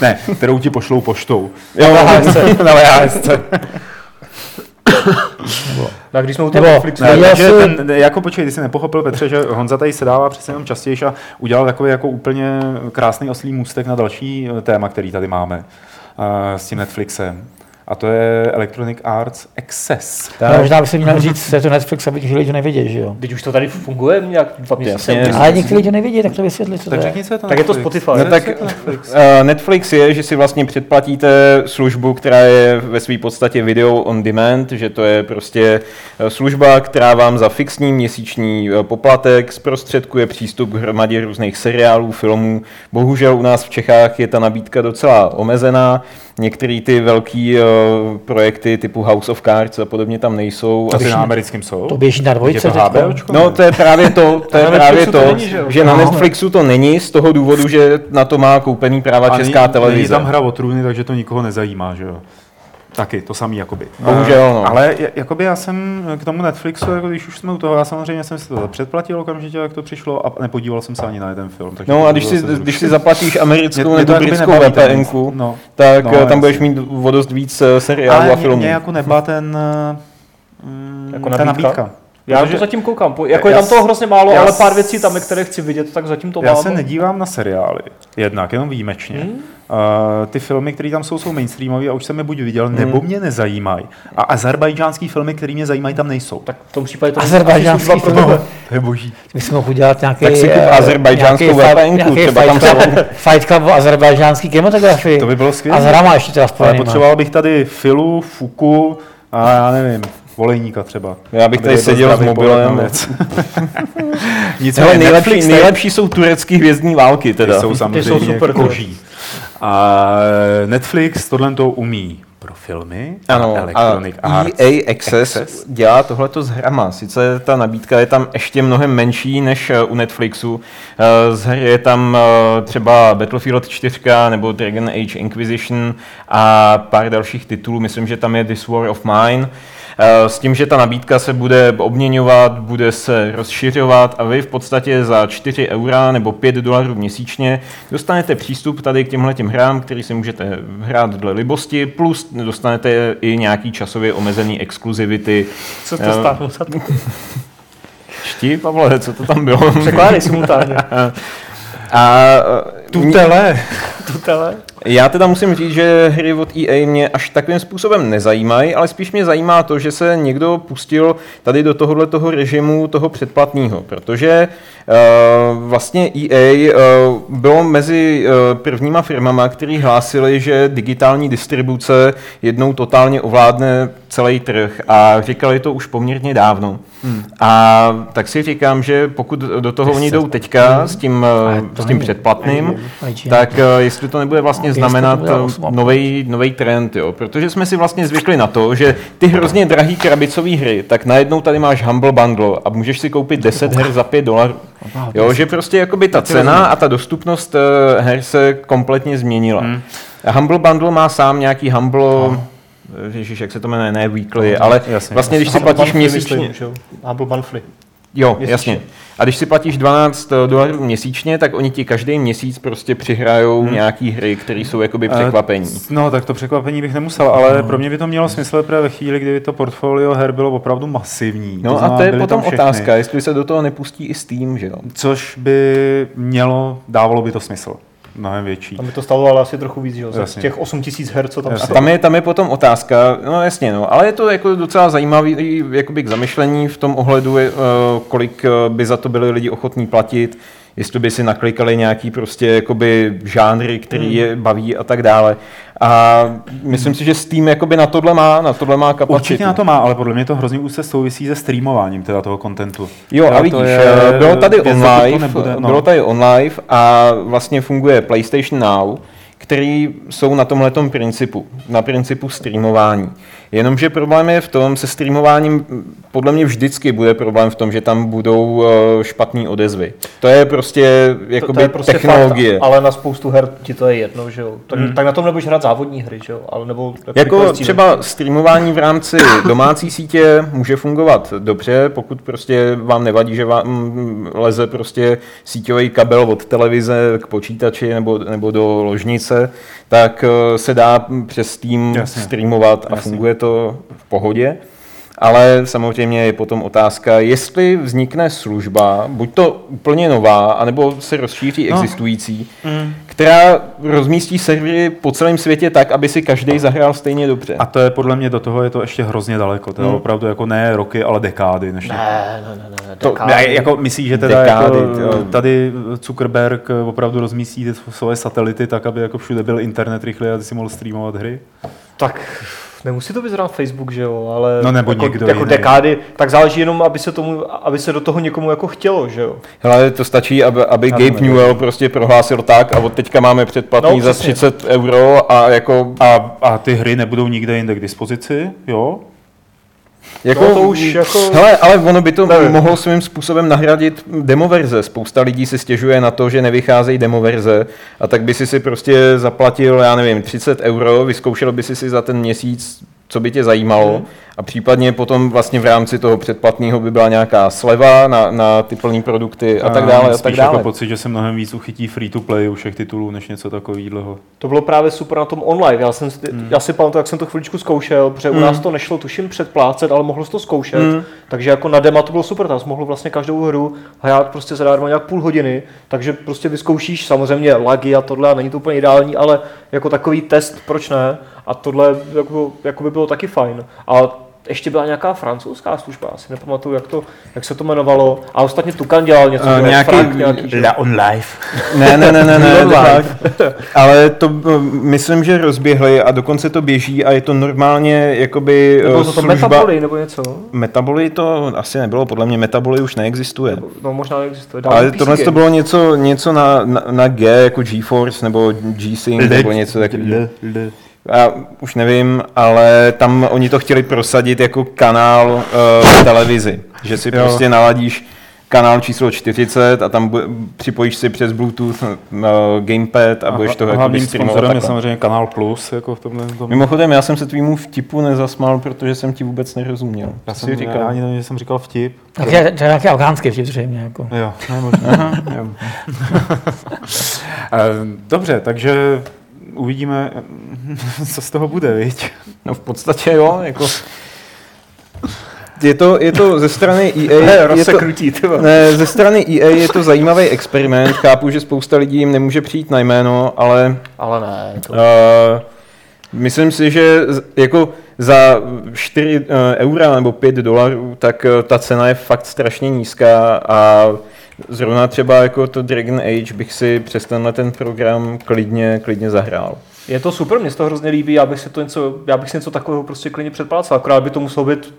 Ne, kterou ti pošlou poštou. Jo, na VHS. Tak když jsme u toho Netflixu, Ne, takže jsi- ten, jako počkej, ty jsi nepochopil, Petře, že Honza tady sedává přece jenom častěji a udělal takový jako úplně krásný oslý můstek na další eh, téma, který tady máme eh, s tím Netflixem. A to je Electronic Arts Access. Tak. Možná by se měl říct, že je to Netflix, aby ti lidi to nevěděli, že jo. Teď už to tady funguje nějak dva měsíce. Ale někteří lidi to nevědí, tak to vysvětli, co Tak to je. co je to Tak je to. Spotify. No je tak- to Netflix? Eh, Netflix je, že si vlastně předplatíte službu, která je ve své podstatě video on demand, že to je prostě eh, služba, která vám za fixní měsíční eh, poplatek zprostředkuje přístup k hromadě různých seriálů, filmů. Bohužel u nás v Čechách je ta nabídka docela omezená. Některé ty velké projekty typu House of Cards a podobně tam nejsou. Asi A na americkém jsou? To běží na Je dvojce to. HBOčko? No to je právě to, to je právě to to, není, že že na No. Netflixu to není z toho důvodu, že na to má koupený práva A Česká není, televize. Není tam hra o trůny, takže to nikoho nezajímá, že jo? Taky, to samý jakoby. Bohužel, no. Ale jakoby já jsem k tomu Netflixu, jako když už jsme u toho, já samozřejmě jsem si to předplatil okamžitě, jak to přišlo a nepodíval jsem se ani na jeden film. takže No a když si, když si zaplatíš americkou Mě- nebo britskou VPNku, no. tak No, no, tam budeš mít o dost víc eh, seriálů Ale a filmů. mě jako nebá ten, mm, Jako ta nabídka? Já Protože to zatím koukám. Po- Jako je Já tam toho hrozně málo, já ale pár věcí tam, které chci vidět, tak zatím to Já mám. se nedívám na seriály, jednak, jenom výjimečně. Hmm? Uh, ty filmy, které tam jsou, jsou mainstreamové a už jsem je buď viděl, Hmm. nebo mě nezajímají. A azerbajdžánský filmy, které mě zajímají, tam nejsou. Tak v tom případě to Azerbajdžánský film. To je boží. My jsme mohl udělat nějaký... Tak si kup eh, azerbajdžánskou nějaký fight- VPNku, třeba fight tam club, fight club o azerbajdžánský kinematografii. To by bylo skvělé. A s hrama ještě teda Ale potřeboval bych tady Filu, Fuku a já nevím, Volejníka třeba. Já bych tady seděl s mobilem. věc. Nicméně Hele, nejlepší, Netflix nejlepší jsou turecký hvězdní války Ty teda. jsou samozřejmě jsou super, koží. A Netflix tohle to umí pro filmy, Ano, a Electronic Arts. EA Access, Access. dělá tohleto s hrama. Sice ta nabídka je tam ještě mnohem menší než eh, u Netflixu. Eh, Z her je tam eh, třeba Battlefield 4 nebo Dragon Age Inquisition a pár dalších titulů. Myslím, že tam je This War of Mine. Eh, S tím, že ta nabídka se bude obměňovat, bude se rozšiřovat a vy v podstatě za 4 eura nebo 5 dolarů měsíčně dostanete přístup tady k těmhle těm hrám, který si můžete hrát dle libosti, plus dostanete i nějaký časově omezený exkluzivity. Co to Eh, stáhnu za to? Šti, Pavle, co to tam bylo? Překládej simultánně. A, Tutele. Tutele. Já teda musím říct, že hry od EA mě až takovým způsobem nezajímají, ale spíš mě zajímá to, že se někdo pustil tady do tohohle toho režimu toho předplatného, protože uh, vlastně EA uh, bylo mezi uh, prvníma firmama, který hlásili, že digitální distribuce jednou totálně ovládne celý trh a říkali to už poměrně dávno. Hmm. A tak si říkám, že pokud do toho oni jdou teďka s tím, s tím předplatným, tak jestli to nebude vlastně znamenat nový trend, jo. protože jsme si vlastně zvykli na to, že ty hrozně drahý krabicové hry, tak najednou tady máš Humble Bundle a můžeš si koupit 10 her za 5 dolarů. Jo, že prostě jakoby ta cena a ta dostupnost her se kompletně změnila. Hmm. Humble Bundle má sám nějaký Humble Ježíš, jak se to jmenuje, ne weekly, no, ale jasně, vlastně, když si platíš měsíčně... Humble Monthly. Jo, měsíčně. jasně. A když si platíš 12 dolarů měsíčně, tak oni ti každý měsíc prostě přihrajou hmm. nějaký hry, které jsou jakoby překvapení. Uh, no, tak to překvapení bych nemusel, ale no. pro mě by to mělo smysl právě ve chvíli, kdy to portfolio her bylo opravdu masivní. No to a to je potom otázka, jestli se do toho nepustí i Steam, že jo? Což by mělo, dávalo by to smysl mnohem větší. Tam by to stalo ale asi trochu víc, že? Z těch 8000 her, co tam A tam je, tam je potom otázka, no jasně, no, ale je to jako docela zajímavý jakoby k zamyšlení v tom ohledu, eh, kolik eh, by za to byli lidi ochotní platit, jestli by si naklikali nějaký prostě jakoby žánry, který hmm. je baví a tak dále. A myslím si, že Steam jakoby na tohle má, na tohle má kapacitu. Určitě na to má, ale podle mě to hrozně úzce souvisí se streamováním teda toho kontentu. Jo, a vidíš, je, bylo tady online, nebude, no. bylo tady online a vlastně funguje PlayStation Now, který jsou na tomhle principu, na principu streamování. Jenomže problém je v tom, se streamováním podle mě vždycky bude problém v tom, že tam budou eh, špatné odezvy. To je prostě jakoby to, to je prostě technologie. Fakt, ale na spoustu her ti to je jedno, že jo? Tak, hmm. tak na tom nebudeš hrát závodní hry, že jo? Ale nebo jako, jako třeba streamování v rámci domácí sítě může fungovat dobře, pokud prostě vám nevadí, že vám leze prostě síťový kabel od televize k počítači nebo, nebo do ložnice, tak eh, se dá přes Steam Jasně. streamovat a Jasně. funguje to v pohodě. Ale samozřejmě je potom otázka, jestli vznikne služba, buď to úplně nová, anebo se rozšíří no. existující, mm. která rozmístí servery po celém světě tak, aby si každý zahrál stejně dobře. A to je podle mě do toho je to ještě hrozně daleko. To je mm. opravdu jako ne roky, ale dekády. Než ne, ne, ne, ne, to, ne, jako myslíš, že teda dekády, jako, tady Zuckerberg opravdu rozmístí ty svoje satelity tak, aby jako všude byl internet rychle a ty si mohl streamovat hry? Tak nemusí to vyzerát Facebook, že jo, ale no nebo jako, někdo jako jiný. dekády, tak záleží jenom, aby se, tomu, aby se do toho někomu jako chtělo, že jo. Hele, to stačí, aby, aby Gabe Newell prostě prohlásil tak a od teďka máme předplatný no, za 30 euro a jako... A, a ty hry nebudou nikde jinde k dispozici, jo? Jako, no to už jako... Hele, ale ono by to nevím. mohlo svým způsobem nahradit demoverze. Spousta lidí se stěžuje na to, že nevycházejí demoverze a tak by si si prostě zaplatil, já nevím, 30 euro, vyzkoušel by si si za ten měsíc co by tě zajímalo hmm. A případně potom vlastně v rámci toho předplatného by byla nějaká sleva na, na ty plné produkty a, tak dále. A tak dále. jako pocit, že se mnohem víc uchytí free to play u všech titulů, než něco takového. To bylo právě super na tom online. Já, jsem, hmm. já si pamatuju, jak jsem to chviličku zkoušel, protože hmm. u nás to nešlo tuším předplácet, ale mohlo to zkoušet. Hmm. Takže jako na dema to bylo super, tam mohl vlastně každou hru hrát prostě zadarmo nějak půl hodiny, takže prostě vyzkoušíš samozřejmě lagy a tohle a není to úplně ideální, ale jako takový test, proč ne? A tohle jako, jako by bylo taky fajn. A ještě byla nějaká francouzská služba, asi nepamatuju, jak, to, jak se to jmenovalo. A ostatně Tukan dělal něco. Uh, nějaký, Frank, nějaký La On Live. ne, ne, ne, ne, ne tak. Ale to myslím, že rozběhli a dokonce to běží a je to normálně jakoby nebo to služba. Metaboly nebo něco? Metaboly to asi nebylo, podle mě Metaboly už neexistuje. No možná neexistuje. Ale tohle to bylo něco, něco na, na, na G, jako GeForce nebo G-Sync nebo něco takového já už nevím, ale tam oni to chtěli prosadit jako kanál uh, v televizi, že si jo. prostě naladíš kanál číslo 40 a tam bu- připojíš si přes Bluetooth uh, gamepad a, a budeš to jako streamovat. je samozřejmě kanál Plus. Jako v tomhle, tom. Mimochodem, já jsem se tvýmu vtipu nezasmál, protože jsem ti vůbec nerozuměl. Já jsem, říkal. Já ani nevím, že jsem říkal vtip. Tak je, to je nějaký afgánský vtip zřejmě. Jako. Jo, možná. Eh, dobře, takže uvidíme, co z toho bude, viď? No v podstatě jo, jako... Je to, je to ze strany EA, je to, vole. ne, ze strany EA je to zajímavý experiment, chápu, že spousta lidí jim nemůže přijít na jméno, ale Ale ne, to... Uh, myslím si, že jako za 4 uh, eura nebo 5 dolarů, tak uh, ta cena je fakt strašně nízká a zrovna třeba jako to Dragon Age bych si přes tenhle ten program klidně, klidně zahrál. Je to super, mně se to hrozně líbí, já bych si to něco, já bych si něco takového prostě klidně předplácal, akorát by to muselo být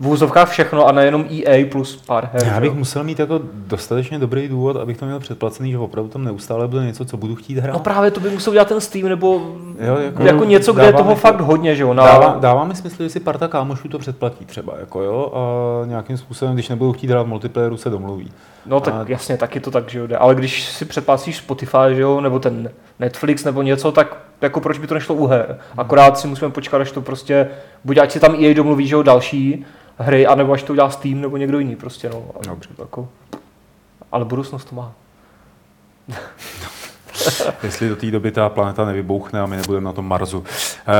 v úzovkách všechno a nejenom EA plus pár her. Já bych jo? musel mít jako dostatečně dobrý důvod, abych to měl předplacený, že opravdu tam neustále bude něco, co budu chtít hrát. No právě to by musel dělat ten Steam, nebo Jo, jako, jako- jako něco, kde je toho mi- fakt hodně, že jo? Na, Dává, dává mi smysl, že si parta kámošů to předplatí třeba, jako jo, a nějakým způsobem, když nebudou chtít hrát v multiplayeru, se domluví. No tak A- jasně, taky to tak, že jo, jde. Ale když si předplácíš Spotify, že jo, nebo ten Netflix nebo něco, tak jako proč by to nešlo u her? Akorát si musíme počkat, až to prostě, buď ať si tam EA domluví, že jo, další hry, anebo až to udělá Steam nebo někdo jiný prostě, no. Dobře. Jako, ale budoucnost to má. Jestli do té doby ta planeta nevybouchne a my nebudeme na tom Marsu.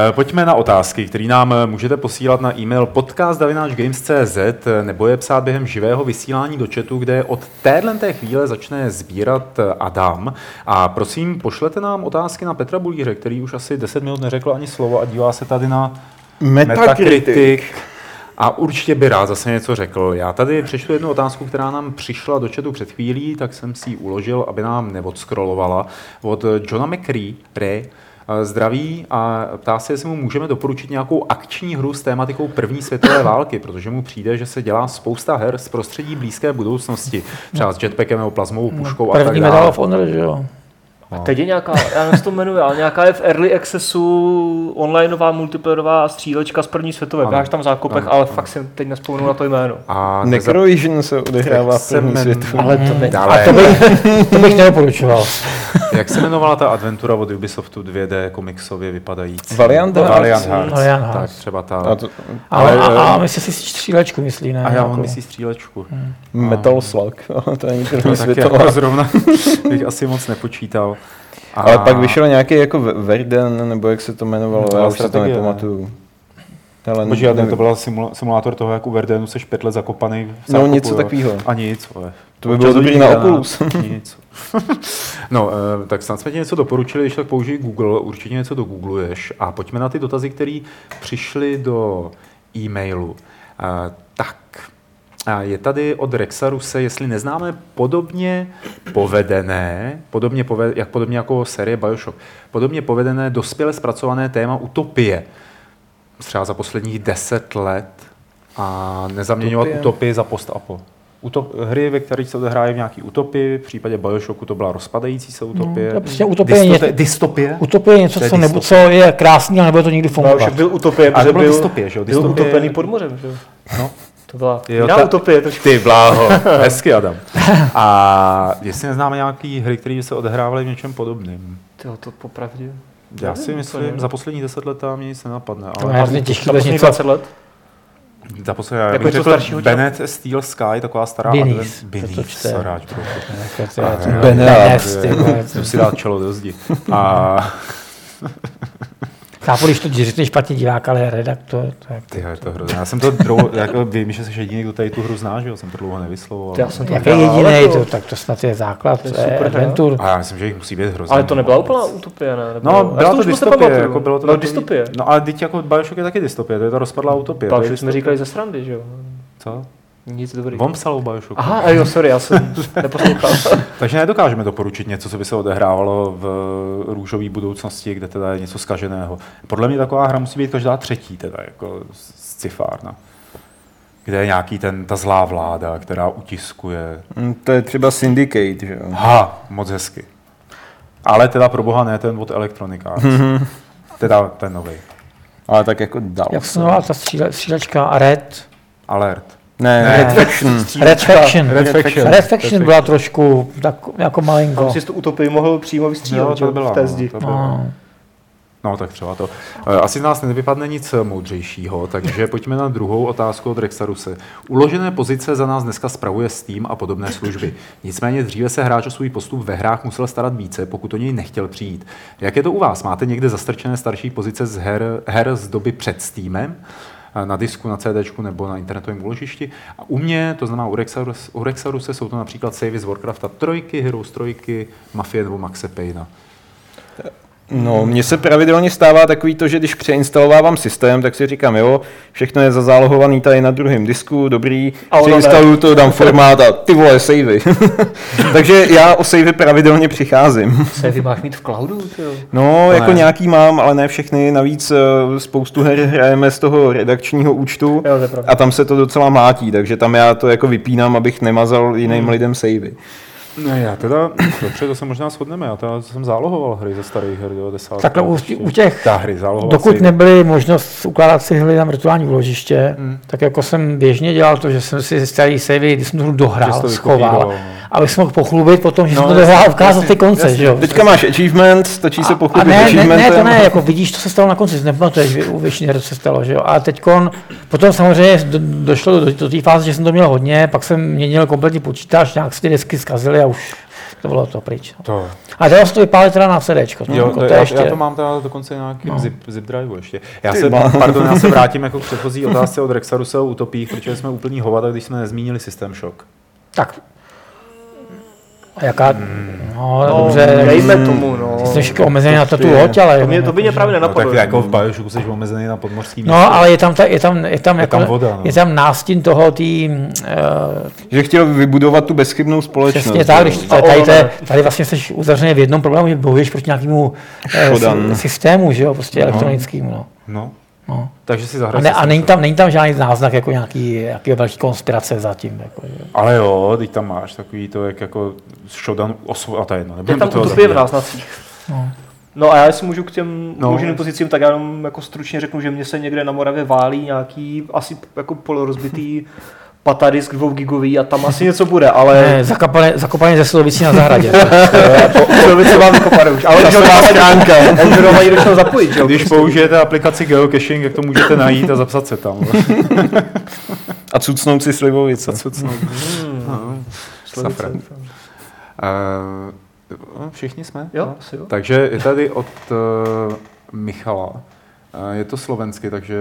Eh, Pojďme na otázky, které nám eh, můžete posílat na e-mail podcast.games.cz nebo je psát během živého vysílání do chatu, kde od téhle té chvíle začne sbírat eh, Adam. A prosím, pošlete nám otázky na Petra Bulíře, který už asi 10 minut neřekl ani slovo a dívá se tady na Metacritic. A určitě by rád zase něco řekl. Já tady přečtu jednu otázku, která nám přišla do chatu před chvílí, tak jsem si ji uložil, aby nám neodskrolovala. Od Johna McRae. Ray, eh, Zdraví a ptá se, jestli mu můžeme doporučit nějakou akční hru s tématikou první světové války, protože mu přijde, že se dělá spousta her z prostředí blízké budoucnosti, třeba s jetpackem nebo plazmovou puškou a tak První Medal dále. of Honor, že jo. A teď je nějaká, já nevím, to jmenuje, ale nějaká je v Early Accessu onlineová multiplayerová střílečka z první světové. Ano. Máš tam zákopech, Ano, ale ano. fakt si teď nespomenu na to jméno. A Necrovision se odehrává v první jmen- světu. Ale to ne. Dále, To bych, to bych nedoporučoval. jak se jmenovala ta adventura od Ubisoftu 2D komiksově vypadající? Valiant Hearts. Valiant Hearts. Valiant Tak třeba ta. A to, Ale, Ale, a, a myslí si střílečku, myslí, ne? A já on myslí střílečku. Metal Slug, to není první No, tak světová. jako zrovna bych asi moc nepočítal. A Ale pak vyšel nějaký jako Ve- Verden, nebo jak se to jmenovalo, To já si to ne? nepamatuju. Hele, Bože, ale nevím. to byl simula- simulátor toho, jak u Verdenu seš pět let zakopaný v No, něco takového. A nic, ale. To by bylo dobrý na Oculus. Nic. no, eh, tak snad jsme ti něco doporučili, když tak použij Google, určitě něco do googluješ. A pojďme na ty dotazy, které přišly do e-mailu. Eh, tak, je tady od Rexaruse, jestli neznáme podobně povedené, podobně poved, jak podobně jako série Bioshock, podobně povedené dospěle zpracované téma utopie, třeba za posledních deset let a nezaměňovat Utopie. utopii za post-apo. Utop, hry, ve kterých se odehrávají v nějaký utopii, v případě Bioshocku to byla rozpadající se utopie. to je prostě utopie je Dystope- něco- dystopie? Utopie je něco, co, nebo, dystopie. co je krásný, ale nebude to nikdy No, fungovat. byl utopie, Ale bylo byl, dystopie, že jo? byl utopený pod mořem, že jo? No. To byla Jo, jiná ta- utopie trošku. Ty bláho, hezky Adam. A jestli neznáme nějaký hry, které by se odehrávaly v něčem podobným. Tyjo, to popravdě. Já Nevím si myslím, za poslední deset let tam mě nic nenapadne. To Ale je hrozně těžký Za vůbec posledních něco. 20 let? za poslední, já Jako bych řekl? Bennett Steel Sky, taková stará to čte. saráč, ty vole. Musím si dát čelo do zdi. A Chápu, když to říkáš špatně divák, ale redaktor. To je, ty, je to hrozné. Já jsem to dlouho, jako vím, že jsi jediný, kdo tady tu hru zná, že jo? Jsem to dlouho nevyslovoval. Já jsem to jak hrál, je ale jediný, to- to, tak to snad je základ. To je super adventur. A já myslím, že jich musí být hrozně. Ale to nebyla úplná utopie, ne? Nebo, No, já byla to už moc dystopie, jako bylo to no, takový- dystopie. No ale teď jako Bioshock je taky dystopie, to je ta rozpadlá utopie. to Pak jsme říkali ze srandy, že jo? Co? Nic dobrý. On psal o Bioshocku. Aha, a jo, sorry, já jsem neposlouchal. Takže nedokážeme doporučit něco, co by se odehrávalo v růžové budoucnosti, kde teda je něco skaženého. Podle mě taková hra musí být každá třetí, teda jako scifárna. Kde je nějaký ten, ta zlá vláda, která utiskuje. Mm, To je třeba Syndicate, že jo? Ha, moc hezky. Ale teda pro boha ne ten od Electronic Arts. teda ten nový. Ale tak jako dal. Jak se jmenovala ta stříle, střílečka Red? Alert. Ne, Ne. Red Faction. Red Faction. Red Faction. Red Faction byla trošku tak, jako malinko. Jsi tu utopii mohl přímo vystřílet, to jo, byla, v té no, zdi. to byla. No. No, tak třeba to. Eh, Asi z nás nevypadne nic moudřejšího, takže pojďme na druhou otázku od Rexaruse. Uložené pozice za nás dneska spravuje Steam a podobné služby. Nicméně dříve se hráč o svůj postup ve hrách musel starat více, pokud o něj nechtěl přijít. Jak je to u vás? Máte někde zastrčené starší pozice z her, her z doby před Steamem? Eh, na disku, na CD nebo na internetovém úložišti. A u mě, to znamená u Rexarus, u Rexaruse, jsou to například savey z Warcrafta 3, Heroes 3, Mafie nebo Maxe Payna. No, mně se pravidelně stává takový to, že když přeinstalovávám systém, tak si říkám, jo, všechno je zazálohovaný tady na druhém disku, dobrý, přeinstaluju to, dám formát a ty vole, savey. Takže já o savey pravidelně přicházím. Se máš mít v cloudu? Tyjo. No, To jako ne. nějaký mám, ale ne všechny. Navíc eh, spoustu her hrajeme z toho redakčního účtu Jo, a tam se to docela mátí, takže tam já to jako vypínám, abych nemazal jiným lidem savey. Ne, já teda, dobře, to se možná shodneme, já teda jsem zálohoval hry ze starých her 90. Takhle u, u těch, Ta hry zálohoval dokud si- nebyly možnost ukládat si hry na virtuální úložiště, tak jako jsem běžně dělal to, že jsem si starý savey, když jsem to dohrál, to schoval, no. abych se mohl pochlubit potom, že No, jsem to dohrál, ukázat jasně, ty konce, jasně. že jo. Teďka máš achievement, stačí se A pochlubit ne, ne, ne, achievementem. to ne, jako vidíš, to se stalo na konci, si nepamatuješ u většiny her, co se stalo, že jo. A teď potom samozřejmě do, došlo do, do té fáze, že jsem to měl hodně, pak jsem měnil kompletní počítač, nějak se ty desky zkazily a už to bylo to pryč. To, A dalo se to vypálit teda na CDčko. Jo, jako to, já, ještě, já, to mám teda dokonce nějaký No. zip, zip driveu ještě. Já Ty se, má. pardon, já se vrátím jako k předchozí otázce od Rexaruse o utopích, protože jsme úplný hovada, když jsme nezmínili System Shock. Tak. A jaká, Hmm. no, No, dobře, dejme tomu, no. jsi všechno omezený na to tu ty- loď, ale... To mě, to by mě právě No, nenapadlo. tak jako v Bioshocku jsi omezený na podmořský místo. No, ale je tam, ta, je tam, je tam, jako, tam voda, no. je tam nástin toho, tý, uh, Že chtěl vybudovat tu bezchybnou společnost. Přesně tak, když A tady, tady, tady, tady vlastně jsi uzavřený v jednom problému, že bojuješ proti nějakému sy- systému, že jo, prostě elektronickému, no. no. No. Takže si A, zahraj ne, a není tam, není tam žádný náznak jako nějaký, nějaký velký konspirace zatím. Jako, že. Ale jo, teď tam máš takový to, jak jako Shodan osvo... A to je jedno, Je tam utopie v náznacích. No. No a já si můžu k těm No. možným pozicím, tak já jenom jako stručně řeknu, že mě se někde na Moravě válí nějaký asi jako polorozbitý patadisk dvougigový a tam asi něco bude, ale Ne, zakapané, zakopané ze slovicí na zahradě. Člověk se vám vykopanou už. Ale Časová schránka. Android mají do toho zapojit, jo? Když prostě. použijete aplikaci geocaching, jak to můžete najít a zapsat se tam. A cucnout si slivovice. No. Slevice. Safran. Uh, no, všichni jsme? Jo, No. asi jo. Takže je tady od uh, Michala. Je to slovensky, takže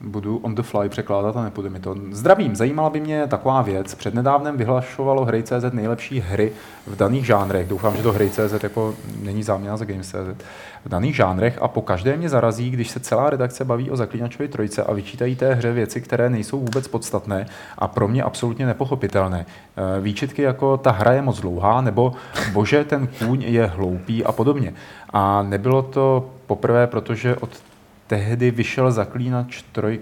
budu on the fly překládat a nepůjde mi to. Zdravím, zajímala by mě taková věc. Přednedávnem vyhlašovalo Hry.cz nejlepší hry v daných žánrech. Doufám, že to Hry.cz jako není záměna za Games.cz. V daných žánrech a po každé mě zarazí, když se celá redakce baví o Zaklínačovi trojce a vyčítají té hře věci, které nejsou vůbec podstatné a pro mě absolutně nepochopitelné. Eh, Výčitky jako ta hra je moc dlouhá, nebo bože, ten kůň je hloupý a podobně. A nebylo to poprvé, protože od tehdy vyšel Zaklínač troj...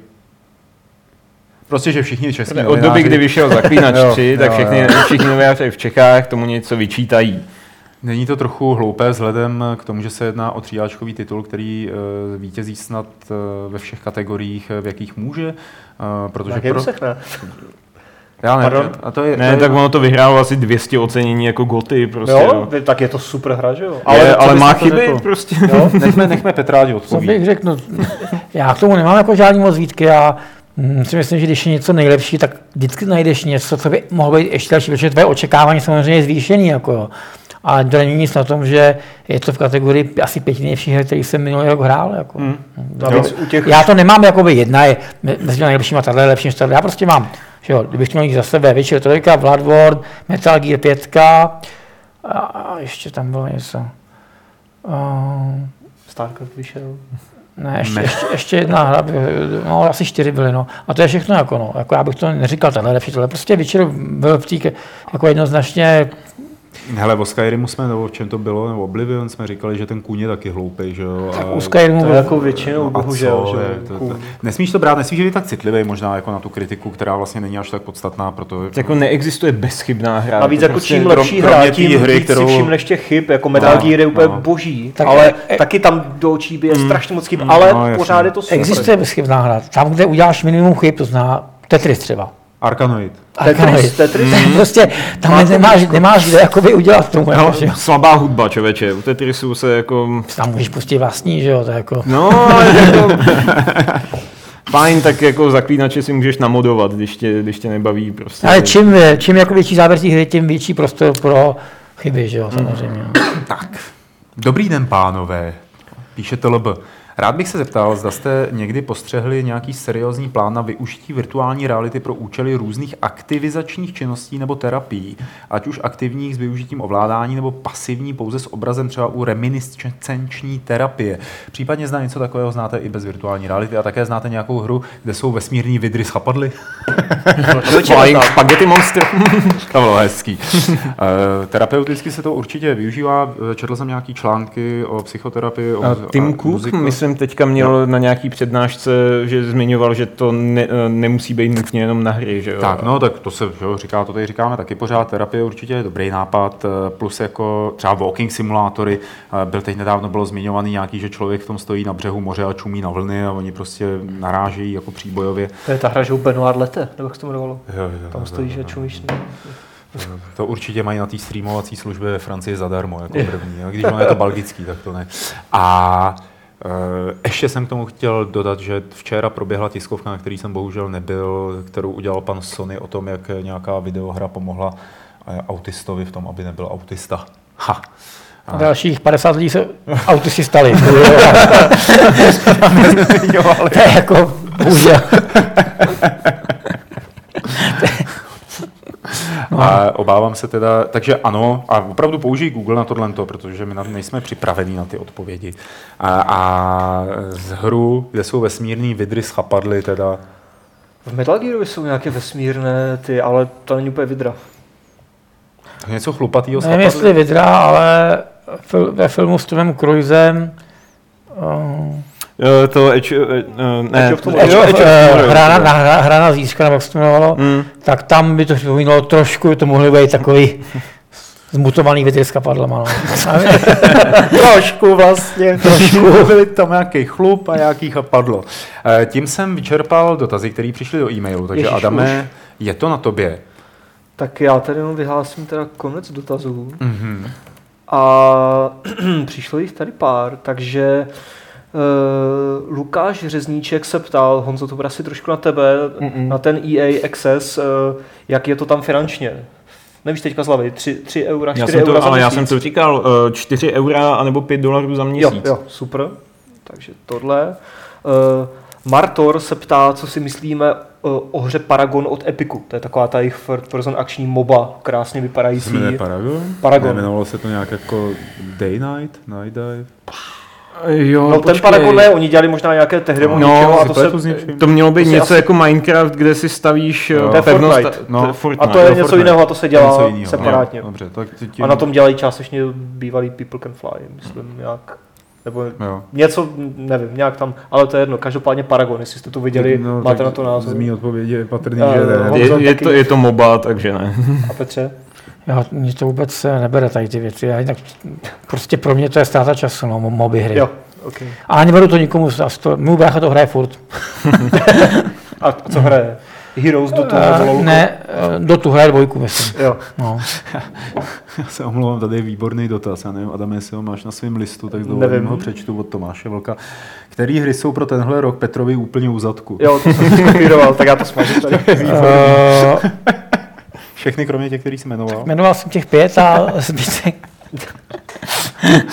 Prostě, že všichni český Od doby, kdy vyšel Zaklínač Jo, 3, tak jo, všechny, jo. všichni novináři v Čechách tomu něco vyčítají. Není to trochu hloupé vzhledem k tomu, že se jedná o tříáčkový titul, který uh, vítězí snad uh, ve všech kategoriích, eh, v jakých může, protože ne. Já ne, Pardon? a to je, Ne, to je, tak ono to vyhrálo asi 200 ocenění jako goty prostě. Jo, vy- tak je to super hra, že jo? Ale, co ale má chyby řekl? prostě. Jo, nechme, nechme Petra, ať Co bych řekl, no, já k tomu nemám jako žádný moc výtky, já mm, si myslím, že když je něco nejlepší, tak vždycky najdeš něco, co by mohlo být ještě lepší, protože tvoje očekávání samozřejmě je zvýšený. Jako jo. Ale to není nic na tom, že je to v kategorii asi pěti nejlepších her, který jsem minulý rok hrál. Jako. Hmm. U těch Já to nemám jakoby jedna je me- mezi nejlepšíma, tahle je lepší než tahle. Já prostě mám, že jo, kdybych měl jít za sebe, Witcher 3, Bloodborne, Metal Gear 5 a, a ještě tam bylo něco. Uh, Starcraft vyšel. ne, ještě, ještě, ještě jedna hra, by- no asi čtyři byly, no. A to je všechno jako, no. Jako já bych to neříkal, tenhle lepší, tohle prostě Witcher byl v té jako jednoznačně, Hele, o Skyrimu jsme, nebo v čem to bylo, nebo Oblivion jsme říkali, že ten kůň je taky hloupej, že jo. tak a- u Skyrimu To je jako většinou, No a bohužel, co, že je, to, to, Cool. nesmíš to brát, nesmíš být tak citlivý možná jako na tu kritiku, která vlastně není až tak podstatná, proto Jako neexistuje bezchybná hra. Navíc To jako prostě čím lepší hra, tím hry, víc kterou- si všimneš těch chyb, jako Metal No, Gear je úplně no. boží, Tak ale e- taky tam do očí bije strašně moc chyb, ale no, pořád je to super. existuje bezchybná hra. Tam, kde uděláš minimum chyb, to zná Tetris třeba. Arkanoid. Tetris, Tetris. To je prostě, tam nemáš, nemáš kde jakoby udělat tomu. No, Jako, slabá hudba, člověče. U Tetrisu se jako... tam můžeš pustit vlastní, že jo, to jako... No, ale jako... Fajn, tak jako zaklínače si můžeš namodovat, když tě, když tě nebaví prostě. Ale čím, čím jako větší záběr té hry, tím větší prostor pro chyby, že jo, samozřejmě. no. Dobrý den, pánové, píše TLB. Rád bych se zeptal, zda jste někdy postřehli nějaký seriózní plán na využití virtuální reality pro účely různých aktivizačních činností nebo terapií, ať už aktivních s využitím ovládání nebo pasivní pouze s obrazem třeba u reminiscenční terapie. Případně zná něco takového znáte i bez virtuální reality a také znáte nějakou hru, kde jsou vesmírní vidry z chapadly? Flying Spaghetti Monster. To bylo hezký. Eh, Terapeuticky se to určitě využívá. Četl jsem nějaký články o psychoterapii. O, A Tim Cook, muziku. Myslím, teďka měl na nějaký přednášce, že zmiňoval, že to ne, eh, nemusí být nutně jenom na hry, že jo? Tak, no, tak to se jo, říká, to tady říkáme taky pořád. Terapie určitě je dobrý nápad, eh, plus jako třeba walking simulátory. Eh, Byl teď nedávno bylo zmiňovaný nějaký, že člověk v tom stojí na břehu moře a čumí na vlny a oni prostě narážejí jako příbojově. To je ta hra, že u Benoit Lete, nebo jak se to jmenovalo? Jo, jo, Tam jo, stojíš jo, a čumíš. no. To určitě mají na té streamovací službě ve Francii zadarmo, jako první. Když ono je to belgický, tak to ne. A ještě jsem k tomu chtěl dodat, že včera proběhla tiskovka, na který jsem bohužel nebyl, kterou udělal pan Sony o tom, jak nějaká videohra pomohla e, autistovi v tom, aby nebyl autista. Ha. A dalších 50 lidí se autisti stali. to je jako bohužel. A obávám se teda, takže ano, a opravdu použij Google na tohle, protože my na, nejsme připravení na ty odpovědi. A, a z hru, kde jsou vesmírný vidry z chapadly, teda V Metal Gearovi jsou nějaké vesmírné ty, ale to není úplně vidra. něco chlupatýho z Nevím, jestli. Vidra, ale fil- ve filmu s Tomem Cruisem uh, to Edge, eh, eh, ne, of eh, Tomorrow, hra, na, zítřka, nebo jak se to jmenovalo, Mm. tak tam by to připomínalo trošku, to mohly být takový zmutovaný větr s kapadlama. No. Trošku vlastně. Trošku. Byly tam nějaký chlup a nějaký chapadlo. Eh, Tím jsem vyčerpal dotazy, které přišly do e-mailu, takže Ježiš, Adame, je to na tobě. Tak já tady jenom vyhlásím teda konec dotazů. Mhm. A přišlo jich tady pár, takže uh, Lukáš Řezníček se ptal, Honzo, to bude asi trošku na tebe, Mm-mm. na ten EA Access, uh, jak je to tam finančně. Nevíš teďka z hlavy, 3, 3 eura, 4 Já jsem eura to, za ale já jsem to říkal, eh, 4 eura anebo 5 dolarů za Jo, měsíc. jo, super. Takže tohle. Uh, Martor se ptá, co si myslíme uh, o hře Paragon od Epiku. To je taková ta jejich third person akční MOBA, krásně vypadající. Se jmenuje Paragon? Paragon. Jmenovalo se to nějak jako Day Night? Night Dive? Jo, No ten Paragon ne, oni dělali možná nějaké tehdy No, no, a to se... něčím. To mělo být To něco asi- jako Minecraft, kde si stavíš Jo. To je pevnost. Fortnite. No, No. Fortnite. A to je jo, něco Fortnite. jiného a to se dělá Něco jinýho, separátně. no. Dobře, tak tím... A na tom dělají částečně bývalý People Can Fly, myslím, nějak. Nebo Jo. něco, nevím, nějak tam, ale to je jedno. Každopádně Paragon, jestli jste to viděli, No, máte na to názor. Z mý odpovědi je patrný, Eh, že ne. Je, je, to, je to MOBA, takže ne. A Petře? Já, mě to vůbec eh, nebere tady ty věci. Já jinak, prostě pro mě to je ztráta času, no, mo- moby hry. Jo, ok. A neberu to nikomu, to, můj brácha to hraje furt. A co hraje? Heroes do toho Eh, LOLko? ne, eh, do tu hraje dvojku, myslím. Jo. No. Já se omlouvám, tady je výborný dotaz. Já nevím, Adam, jestli ho máš na svém listu, tak Nevím. ho přečtu od Tomáše Vlka. Který hry jsou pro tenhle rok Petrovi úplně u zadku? Jo, to jsem tak já to smažu tady. Uh, Všechny kromě těch, který jsi jmenoval? jmenoval jsem těch pět a zbytek.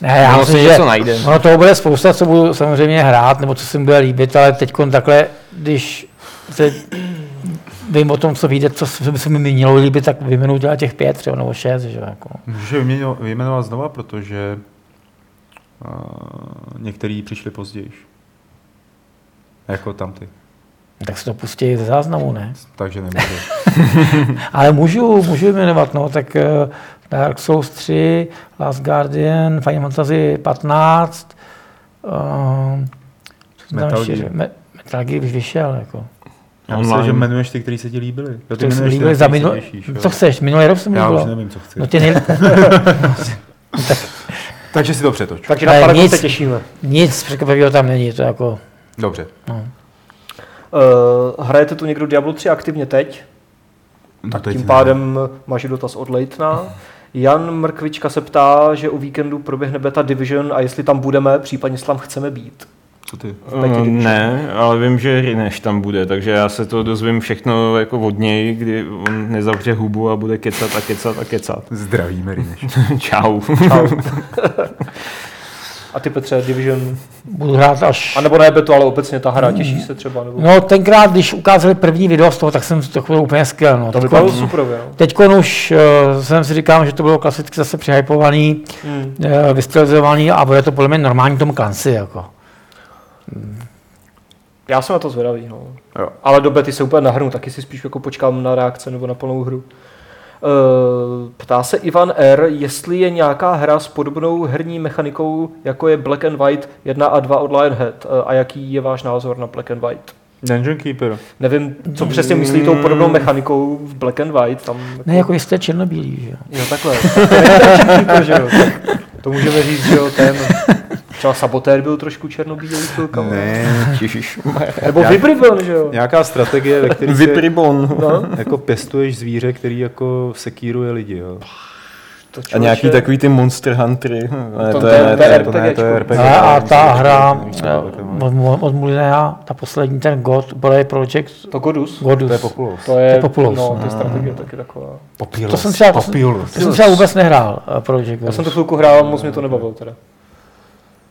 ne, já Ono myslím, se že něco najde. ono toho bude spousta, co budu samozřejmě hrát, nebo co se mi bude líbit, ale teď takhle, když se vím o tom, co vyjde, co by se mi mělo líbit, tak vyjmenuji těla těch pět třeba, nebo šest, že jo, jako. Můžeš je vyjmenovat znova, protože uh, některý přišli později. Jako tam ty. Tak se to pustí ze záznamu, ne? Takže nemůžu. Ale můžu, můžu jmenovat, no, tak eh, Dark Souls 3, Last Guardian, Final Fantasy 15, uh, co tam Metal Gear. Me, Metal Gear už vyšel, jako. Já myslím, Online. že jmenuješ ty, kteří se ti líbili. Jo, se ty, líbily na za se minulý, těšíš, co chceš, minulý rok se mi Já už nevím, co chci. No ty nej... Takže si to přetoč. Takže na nic. se těšíme. Nic překvapivého tam není, to jako, Dobře. no. Uh, hrajete tu někdo Diablo 3 aktivně teď? Tak teď Tím ne. pádem máš dotaz od Leitna. Jan Mrkvička se ptá, že o víkendu proběhne beta Division a jestli tam budeme, případně tam chceme být. Co ty? Division. ne, ale vím, že Rineš tam bude, takže já se to dozvím všechno jako od něj, kdy on nezavře hubu a bude kecat a kecat a kecat. Zdravíme, Rineš. Čau. Čau. a ty Petře, Division, Budu hrát až... a nebo ne Beto, ale obecně ta hra, těší se třeba, nebo... No tenkrát, když ukázali první video z toho, tak jsem to bylo úplně skvěl. No. to vypadalo super, no. teďko už uh, jsem si říkal, že to bylo klasicky zase přihypovaný, Hmm. uh, vystylizovaný a bude to podle mě normální tomu Clancy. Jako. Já jsem na to zvědavý, no. Jo. Ale do bety se úplně nahrnu, taky si spíš jako počkám na reakce nebo na plnou hru. Uh, ptá se Ivan R., jestli je nějaká hra s podobnou herní mechanikou, jako je Black and White 1 a 2 od Lionhead. Uh, a jaký je váš názor na Black and White? Dungeon Keeper. Nevím, co přesně myslí tou podobnou mechanikou v Black and White. Tam Ne, jako jste černobílí, že jo. Jo, takhle. to, že jo. To můžeme říct, že jo, ten... Třeba Sabotér byl trošku černobílý chvilkama. Ne. Nebo Vibribon, že jo. nějaká strategie, ve které Vipribon. No, jako pěstuješ zvíře, který jako sekíruje lidi, jo. To A nějaký takový ty Monster Huntery. Ne, To- to, je- je, to je to, ne, to je RPG. A, a ta hra je, od, od Mulinea, ta poslední, ten God, Play Project, To Godus. Godus. To je Populous. To je, To je Populous. no, to je strategie taky taková. Populous. To jsem třeba, to jsem, Populous. to jsem třeba vůbec nehrál, eh, Project Já jsem to chvilku hrál, moc mě to nebavilo teda.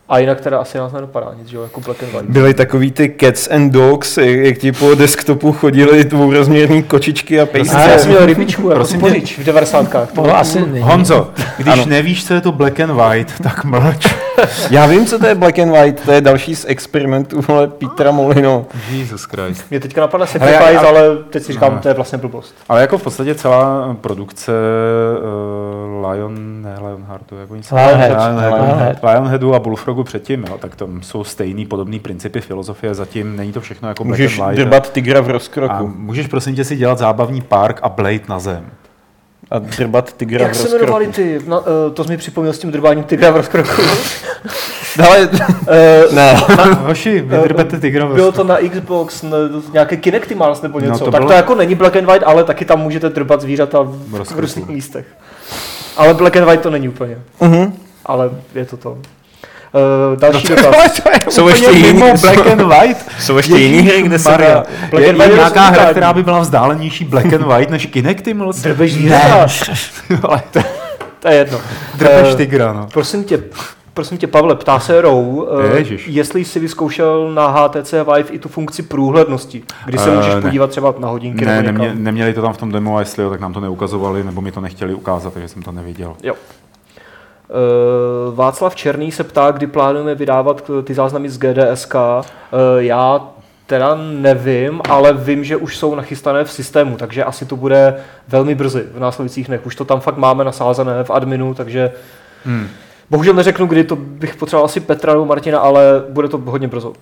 A jinak teda asi nás nedopadá nic, že jo, jako Black and White. Byly takový ty cats and dogs, jak, jak ti po desktopu chodili dvourozměrný kočičky a pejsci. Já jsem měl rybičku, jako Prosím pořič v 90. To asi. Honzo, když Ano. nevíš, co je to black and white, tak mlč. Já vím, co to je black and white, to je další z experimentů vole, Petra Molino. Jesus Christ. Mě teďka napadla Sacrifice, já- ale teď si říkám, No. to je vlastně blbost. Ale jako v podstatě celá produkce uh, Lion, ne Lionheartu, jak oni se Lionhead. Lionhead, Lionhead. Lionheadu a Bullfrogu předtím, jo, tak tam jsou stejný podobný principy filozofie, zatím není to všechno jako Můžeš black and white. drbat tygra v a rozkroku. můžeš prosím tě si dělat zábavní park a Blade na zem. A drbat tygra Jak v se rozkroku. jmenovali ty? No, uh, to jsi mi připomněl s tím drbáním tygra v rozkroku. Ale, Uh, ne, Hoši, vydrbete tygra ve Bylo to na Xbox, ne, nějaké Kinectimals nebo něco. No, to tak bylo- to jako není Black and White, ale taky tam můžete drbat zvířata v, v různých místech. Ale Black and White to není úplně. Mhm. Ale je to to. Uh, další dotaz. Jsou ještě jiný, mimo black and white. jsou ještě jiný hry, kde se Maria. dá. Black Je, and je White je nějaká hra, která by byla vzdálenější black and white než Kinectimals? Drbeš zvířata. Ale to To je jedno. drbeš Eh, tygra, no. Prosím tě, prosím tě, Pavle, ptá se Rou, eh, Ježiš. jestli jsi vyzkoušel na HTC Vive i tu funkci průhlednosti, kdy se Eh, můžeš ne. podívat třeba na hodinky Ne, nebo nemě, neměli to tam v tom demo a jestli jo, tak nám to neukazovali, nebo mi to nechtěli ukázat, takže jsem to neviděl. Jo. Uh, Václav Černý se ptá, kdy plánujeme vydávat eh, ty záznamy z GDSK. Uh, já teda nevím, ale vím, že už jsou nachystané v systému, takže asi to bude velmi brzy v následujících dnech. Už to tam fakt máme nasázené v adminu, takže Hmm. bohužel neřeknu, kdy to bych potřeboval asi Petra nebo Martina, ale bude to hodně brzo.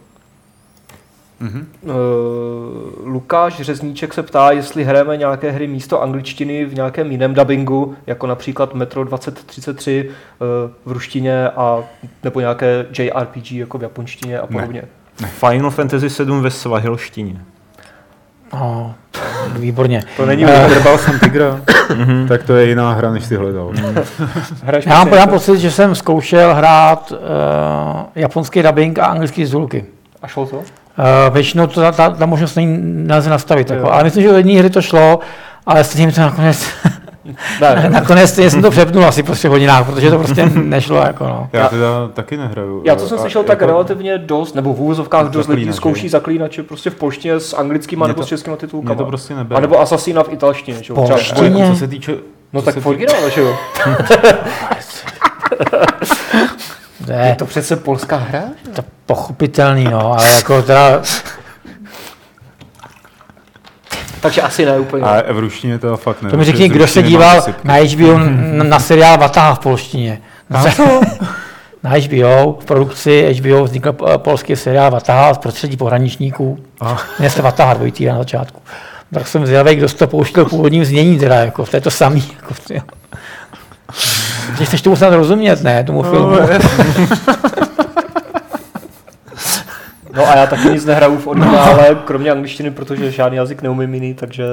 Mhm. Uh, Lukáš Řezníček se ptá, jestli hrajeme nějaké hry místo angličtiny v nějakém jiném dubbingu, jako například Metro 2033 uh, v ruštině a nebo nějaké JRPG jako v japonštině a podobně. Final Fantasy 7 ve svahilštině. No, výborně. To není Eh, Drbal jsem tygra, tak to je jiná hra, než si hledal. Hraješ Já mám, prostě já mám jako- pocit, že jsem zkoušel hrát uh, japonský dubbing a anglický zůlky. A šlo to? Uh, většinou to, ta, ta, ta možnost není, nelze nastavit, jako, ale myslím, že u jedné hry to šlo, ale stejně mi to nakonec, Ne, nakonec stejně jsem to přepnul asi po třech hodinách, protože to prostě nešlo. Jako, no. Já teda taky nehraju. Já co jsem A- slyšel, tak jako- relativně dost, nebo v úvozovkách dost lidí zkouší zaklínače prostě v polštině s anglickýma Mě nebo to- s českýma titulkama. Mě to prostě nebere. A nebo Assassina v italštině. Že? jo? Třeba- Polštině? Jako, co se týče... No co tak originále, že jo? Je je to přece polská hra? to pochopitelný, no, ale jako teda, Takže asi ne úplně. A v ruštině to fakt ne. to mi řekni, kdo se díval na HBO na, na seriál Vataha v polštině. Na, na HBO, v produkci HBO vznikl eh, polský seriál Vataha z prostředí pohraničníků. Jmenuje se Vataha dvojitý na začátku. Tak jsem zvědavý, kdo si to pouštěl v původním znění, teda, jako v této samý. Jako, že chceš tomu snad rozumět, ne, tomu filmu. No a já taky nic nehraju v originále, kromě angličtiny, protože žádný jazyk neumím jiný, takže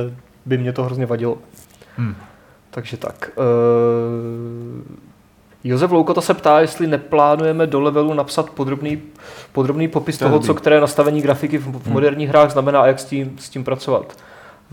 by mě to hrozně vadilo. Hmm. Takže tak. Uh, Josef Loukota se ptá, jestli neplánujeme do levelu napsat podrobný, podrobný popis To toho, co které nastavení grafiky v, v moderních hrách znamená a jak s tím, s tím pracovat.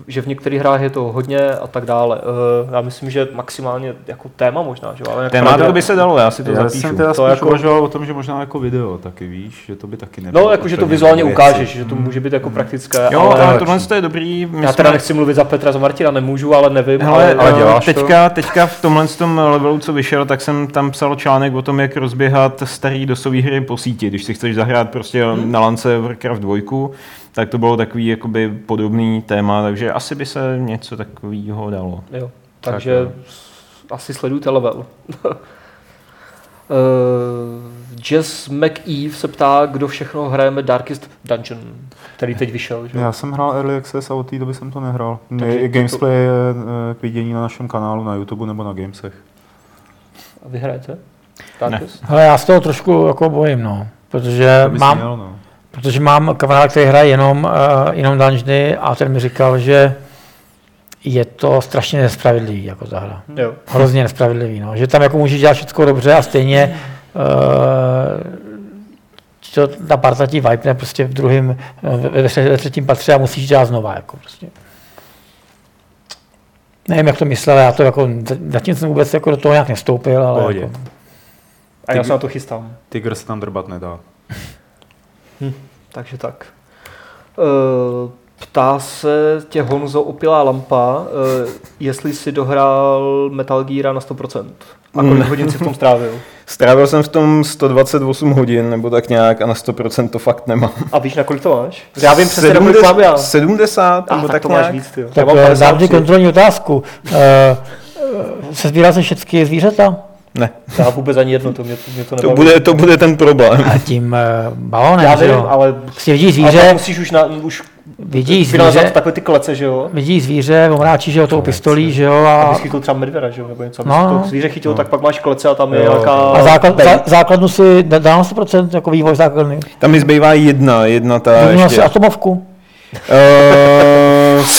Že v některých hrách je to hodně a tak dále. Eh, Já myslím, že maximálně jako téma možná, že ale Téma to by se dalo, já si to Já zapíšu. jsem teda To jako- uvažoval o tom, že možná jako video taky, víš, že to by taky nebylo. No, jakože to úplně vizuálně věci. ukážeš, že to může být jako praktické, Jo, ale ale tohle to je dobrý. My já teda nechci mluvit za Petra, za Martina, nemůžu, ale nevím, Hele, ale, ale děláš to? teďka, teďka v tomhle tom levelu, co vyšel, tak jsem tam psal článek o tom, jak rozběhat starý dosový hry po síti. Když si chceš zahrát prostě Hmm. na lance Warcraft 2, tak to bylo takový jakoby podobný téma, takže asi by se něco takového dalo. jo, takže jo. asi sledujte level. Uh, Jess McEve se ptá, kdo všechno hrajeme Darkest Dungeon, který teď vyšel. Že? Já jsem hrál Early Access a od té doby jsem to nehrál. Takže Je, to- Gamesplay je eh, k vidění na našem kanálu na YouTube nebo na Gamesech. A vy hrajete? Darkest? Hele, já z toho trošku jako bojím, no. Protože mám, měl, no. Protože mám kamaráda, který hraje jenom, uh, jenom dungeony a ten mi říkal, že je to strašně nespravedlivý jako ta hra. Jo. Hrozně nespravedlivý, no. Že tam jako můžeš dělat všechno dobře a stejně uh, to, ta parta ti vypne prostě v druhém, ve, ve, ve třetím patře a musíš dělat znova, jako prostě. Nevím, jak to myslel, já to jako, zatím jsem vůbec jako do toho nějak nestoupil, ale Pohodě. jako, A já se na to chystám. Tiger se tam drbat nedá. Takže tak. Uh, ptá se tě Honzo Opilá lampa, uh, jestli si dohrál Metal Gear na 100%. A kolik Ne. hodin si v tom strávil? Strávil jsem v tom 128 hodin, nebo tak nějak, a na 100% to fakt nemám. A víš, na kolik to máš? Já vím přesně, na kolik mám já. 70, A nebo tak, tak, to nějak. máš víc, ty. Já Tak mám eh, dám 53. ti kontrolní otázku. Uh, se sbírá se všechny zvířata? Ne, Já vůbec ani jedno, to mě to, mě to to bude, to bude ten problém. A tím uh, balonem, Já vím, jo? ale, Prostě vidí ale zvíře, pak musíš už, na, už vidí zvíře, takové ty klece, že jo? vidí zvíře, omráčí, že jo, tou pistolí, že jo, A a, bys chytil třeba medvěda, že jo, nebo něco. No, No, no. to zvíře chytil, tak pak máš klece a tam je Jo. nějaká... a základ, bej. zá, základnu si dá dá na 100% jako vývoj základny. Tam mi zbývá jedna, jedna ta si ještě. atomovku.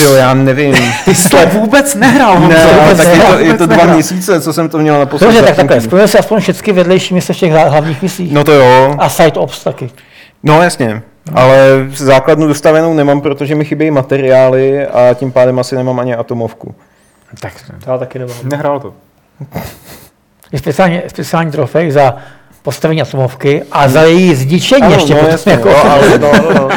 Jo, já nevím. Ty jsi to vůbec nehrál, Ne, ale vůbec tak je to, nehrál, je to dva měsíce, co jsem to měl na Dobře, tak takhle, splnil si aspoň všechny vedlejší mise v těch hla- hlavních misích. No to jo, A side ops taky. no jasně. Ale základnu dostavenou nemám, protože mi chybějí materiály a tím pádem asi nemám ani atomovku. Tak Já taky nemám. Nehrál to. je speciální, speciální trofej za postavení atomovky a za její zničení Ano, ještě no, potom, jasně, jako, no, ale, no, no, no.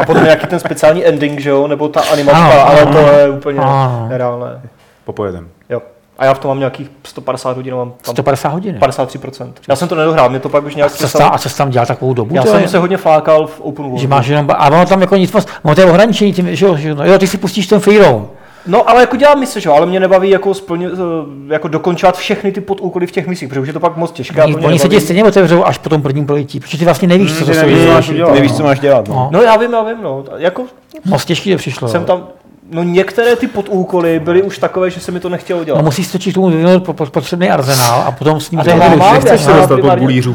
A potom nějaký ten speciální ending, že jo, nebo ta animačka, Ano, ale ano, to je úplně ano. nereálné. Popojedem. Jo. A já v tom mám nějakých 150 hodin, mám tam 150 hodin. 53%. Já jsem to nedohrál, mě to pak už nějak Co jsi tam, a co jsi tam dělal takovou dobu? Já jsem je? se hodně flákal v Open World. Že máš jenom, a ono tam jako nic moc, ono to je ohraničení, tím, že jo, že, no, jo, ty si pustíš ten free roam. No ale jako dělám mise, že jo, ale mě nebaví jako, splně, eh, jako dokončovat všechny ty podúkoly v těch misích, protože už je to pak moc těžké. Oni, oni se ti stejně otevřou až po tom prvním projití, protože ty vlastně nevíš, co to nevíš, co máš Nevíš, co máš dělat. No. no. No já vím, já vím, no. Jako Moc těžký to přišlo. jsem tam, no některé ty podúkoly byly už takové, že se mi to nechtělo No, dělat. musíš si totiž tomu vyvinout po- po- potřebný arzenál a potom s ním mám, Nechceš se já dostat pod primárně- bulířů.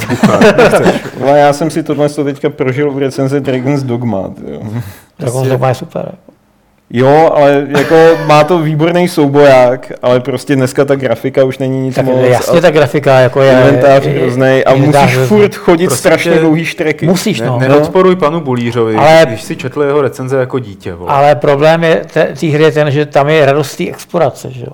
Ale já jsem si tohle to teďka prožil v recenzi Dragon's Dogma. Jo. Dragon's Dogma je super. Jo, ale jako má to výborný souboják, ale prostě dneska ta grafika už není nic Tak moc. jasně ta grafika jako je... Inventář je- hroznej a musíš hrozný. furt chodit Prostě strašně dlouhý štreky. Musíš, Ne, no. neodporuj panu Bulířovi, Ale- když si četl jeho recenze jako dítě. Vole. Ale problém je té té hry je ten, že tam je radost té explorace, že jo.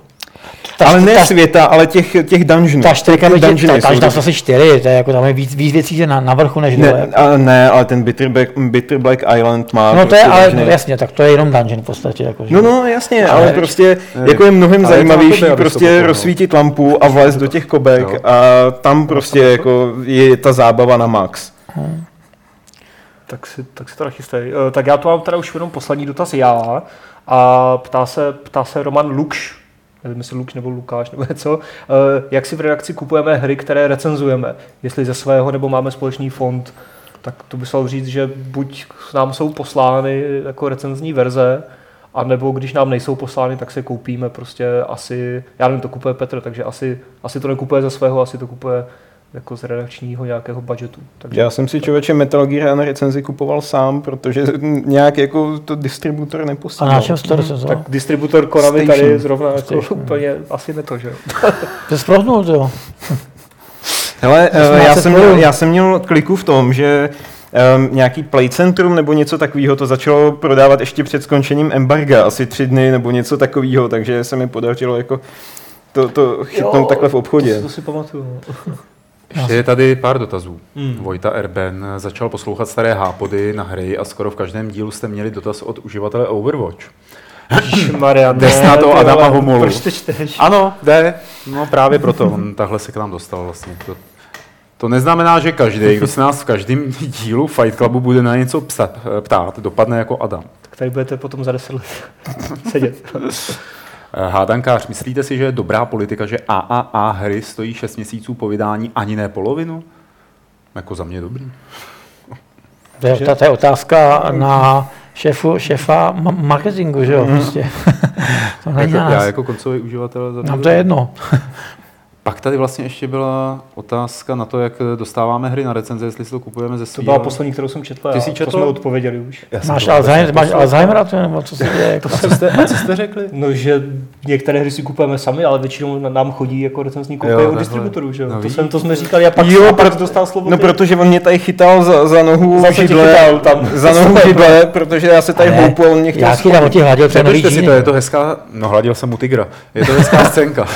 Ta, ale ne ta, světa, ale těch, těch dungeonů. ta čtyřka, Ty by tě- dungeony ta, jsou každá jsou asi čtyři, to je jako tam je víc, víc věcí na, na vrchu než dole. ne, a ne, ale ten Bitter Black, Bitter Black Island má No to je, prostě ale dungeony. jasně, tak to je jenom dungeon v podstatě. Jako, že? No, no, jasně, ale, Ale- prostě Ne, jako je mnohem je zajímavější to prostě no. rozsvítit lampu a vlézt do těch kobek Jo. a tam prostě jako je ta zábava na max. Tak si, tak si to nachystej. Eh, Tak já tu mám teda už jenom poslední dotaz já. A ptá se, ptá se Roman Lukš, nevím jestli Lukš nebo Lukáš nebo něco, eh, jak si v redakci kupujeme hry, které recenzujeme, jestli ze svého nebo máme společný fond, tak to by se říct, že buď nám jsou poslány jako recenzní verze, a nebo když nám nejsou poslány, tak se koupíme prostě asi, já nevím, to kupuje Petr, takže asi, asi to nekupuje ze svého, asi to kupuje jako z redakčního nějakého budgetu. Takže Já jsem si člověče Metal Gear na recenzi kupoval sám, protože nějak jako to distributor A neposílal. na čem jsi to recenzoval? Tak distributor Konami Station. tady zrovna jako úplně asi ne to, že jo. To jsi prohnul, jo. Hele, eh, 18 já jsem, měl, korun. já jsem měl kliku v tom, že um, nějaký playcentrum nebo něco takového, to začalo prodávat ještě před skončením embarga, asi tři dny nebo něco takového, takže se mi podařilo jako to, to chytnout jo, takhle v obchodě. To, to si pamatuju. Ještě je tady pár dotazů. Hmm. Vojta Erben začal poslouchat staré hápody na hry a skoro v každém dílu jste měli dotaz od uživatele Overwatch. Maria, Jde na to Adama Homolu. Proč to čteš? Ano, jde. No právě proto. On takhle se k nám dostal vlastně. To, to neznamená, že každý, kdo se nás v každém dílu Fight Clubu bude na něco psa, ptát, dopadne jako Adam. Tak tady budete potom za 10 let sedět. Eh, Hádankář, myslíte si, že je dobrá politika, že AAA hry stojí 6 měsíců po vydání ani ne polovinu? Jako za mě dobrý. To je, to, to je otázka na šéfu, šéfa ma- marketingu, že jo, prostě. to není Jako, na já nás. jako koncový uživatel za Nám to je jedno. Pak tady vlastně ještě byla otázka na to, jak dostáváme hry na recenze, jestli si to kupujeme ze To svého. byla poslední, kterou jsem četl. Ty jsi To četl? jsme odpověděli už. Já Máš to Alzheimer, máš. Alzheimera, to nebo co se děje? Jako, A co jste, a co jste řekli? No, že některé hry si kupujeme sami, ale většinou nám chodí jako recenzní kopie od distributorů, že jo? No, to, jsem, to jsme říkali a pak, Jo, a pak proto- dostal slovo. No ty. protože on mě tady chytal za, za nohu Zase židle, chytal tam. za nohu židle, protože já se tady houpu a on mě chtěl já ti hladil si to, je to hezká, no hladil jsem mu tygra, je to hezká scénka.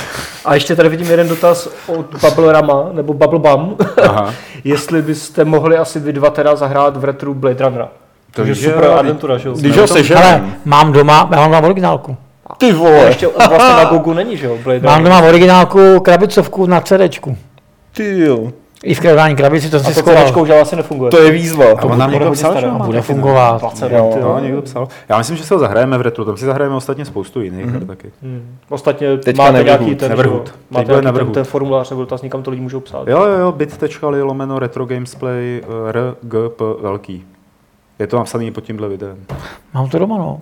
A ještě tady vidím jeden dotaz od Bubble Rama, nebo Bubble Bum, Aha. jestli byste mohli asi vy dva teda zahrát v retru Blade Runnera. To že super adventura, že jo? Když ho. Ale mám doma, já mám doma originálku. Ty A vole, ještě vlastně na Gogu není, že jo? Blade Mám Runner. doma originálku krabicovku na CDčku. ty jo. I v krevání krabici to jsem si to schoval. CDčko už ale asi nefunguje. To je výzva. A on nám někdo psal, že bude fungovat. 20 Jo, No, jo. někdo psal. Já myslím, že se ho zahrajeme v retro, tam si zahrajeme ostatně spoustu jiných her taky. Hmm. Ostatně Teďka máte Neverhood, nějaký ten, Teď máte nějaký ten, Neverhood. ten formulář nebo dotaz, někam to lidi můžou psát. Jo, jo, jo, bit.ly lomeno retro gamesplay eh, RGP velký. Je to napsaný pod tímhle videem. Mám to doma, no.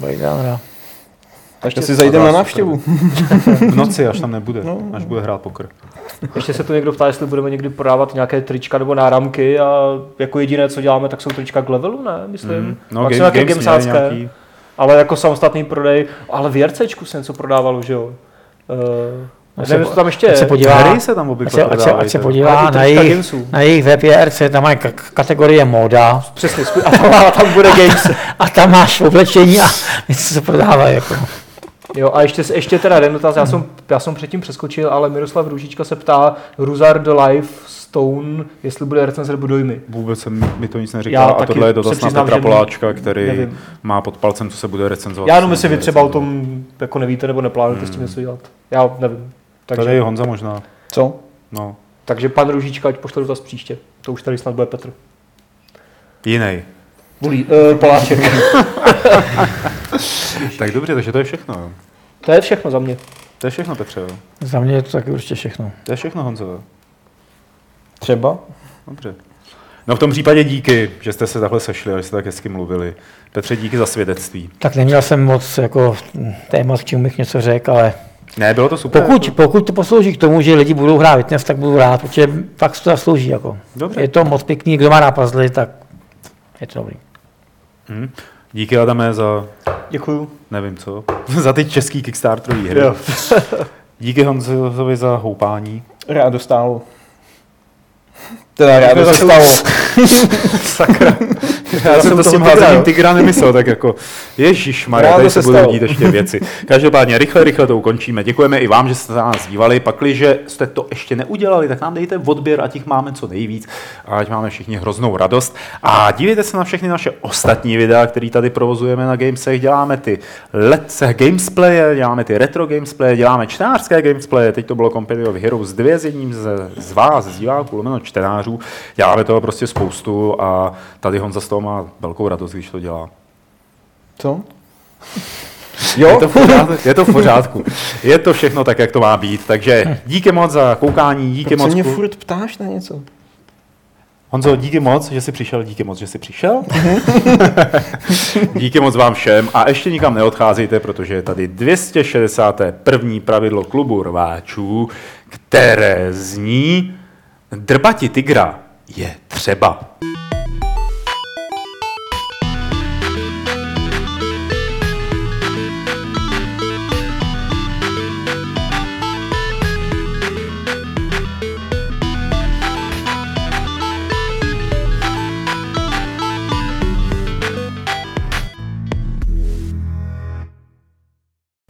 Runnera. Takže si zajdeme na návštěvu. V noci, až tam nebude, až bude hrát pokr. Ještě se tu někdo ptá, jestli budeme někdy prodávat nějaké trička nebo náramky a jako jediné, co děláme, tak jsou trička k levelu, ne? Myslím. Mm. No, No, Pak game, jsou nějaké games nějaký, ale jako samostatný prodej. Ale v JRCčku se něco prodávalo, že jo? Uh, Ať nevím, se- co tam ještě se podívá, Hry se tam ať obvykle se, ať se, ať se podívá na jejich, na jejich web JRC, tam mají k- kategorie móda Přesně, a tam, a tam bude games. a tam máš oblečení a něco se prodává. Jako. Jo, a ještě, ještě teda jeden dotaz, já jsem, já jsem předtím přeskočil, ale Miroslav Růžička se ptá Ruzar The Life Stone, jestli bude recenze nebo dojmy. Vůbec se mi mi to nic neříká. Já a tohle je dotaz na Petra Poláčka, který nevím. má pod palcem, co se bude recenzovat. Já jenom jestli vy třeba o tom jako nevíte nebo neplánujete s tím něco dělat. Já nevím. Takže, Tady je Honza možná. Co? No, takže pan Růžička, ať pošle dotaz příště. To už tady snad bude Petr. jiný. Bulí, uh, Poláček. Tak dobře, takže to je všechno. To je všechno za mě. To je všechno, Petře. Za mě je to taky určitě všechno. To je všechno, Honzo. Třeba? Dobře. No v tom případě díky, že jste se takhle sešli a že jste tak hezky mluvili. Petře, díky za svědectví. Tak neměl jsem moc jako témat, k čemu bych něco řekl, ale Ne, bylo to super. pokud, jako- pokud to poslouží k tomu, že lidi budou hrát fitness, tak budu rád, protože fakt to zaslouží. Jako. Dobře. Je to moc pěkný, kdo má rád puzzle, tak je to dobrý. Hm. Díky Adame za, Děkuju. nevím co, za ty český Kickstarterový hry. Jo. Díky Honzovi za houpání. Rádo stálo. Teda rádo se zase- stalo. Sakra. Já, jsem jsem to s tím házením tygra nemyslel, tak jako Ježíš Maria, tady se se budou dít ještě věci. Každopádně rychle, rychle to ukončíme. Děkujeme i vám, že jste se na nás dívali. Pakliže jste to ještě neudělali, tak nám dejte odběr, ať jich máme co nejvíc, a ať máme všichni hroznou radost. A dívejte se na všechny naše ostatní videa, které tady provozujeme na Gamesech. Děláme ty let's gamesplaye, děláme ty retro gamesplaye, děláme čtenářské gamesplaye. Teď to bylo of Heroes 2 s jedním z, z vás, z diváků, lomeno čtenářů. Děláme toho prostě spoustu a tady Honza z toho má velkou radost, když to dělá. Co? Je Jo? to, v pořádku, je to v pořádku. Je to všechno tak, jak to má být. Takže díky moc za koukání, díky Proč moc. mě furt ptáš na něco? Honzo, díky moc, že jsi přišel, díky moc, že jsi přišel. díky moc vám všem a ještě nikam neodcházejte, protože je tady 261. pravidlo klubu rváčů, které zní Drbati tygra je třeba.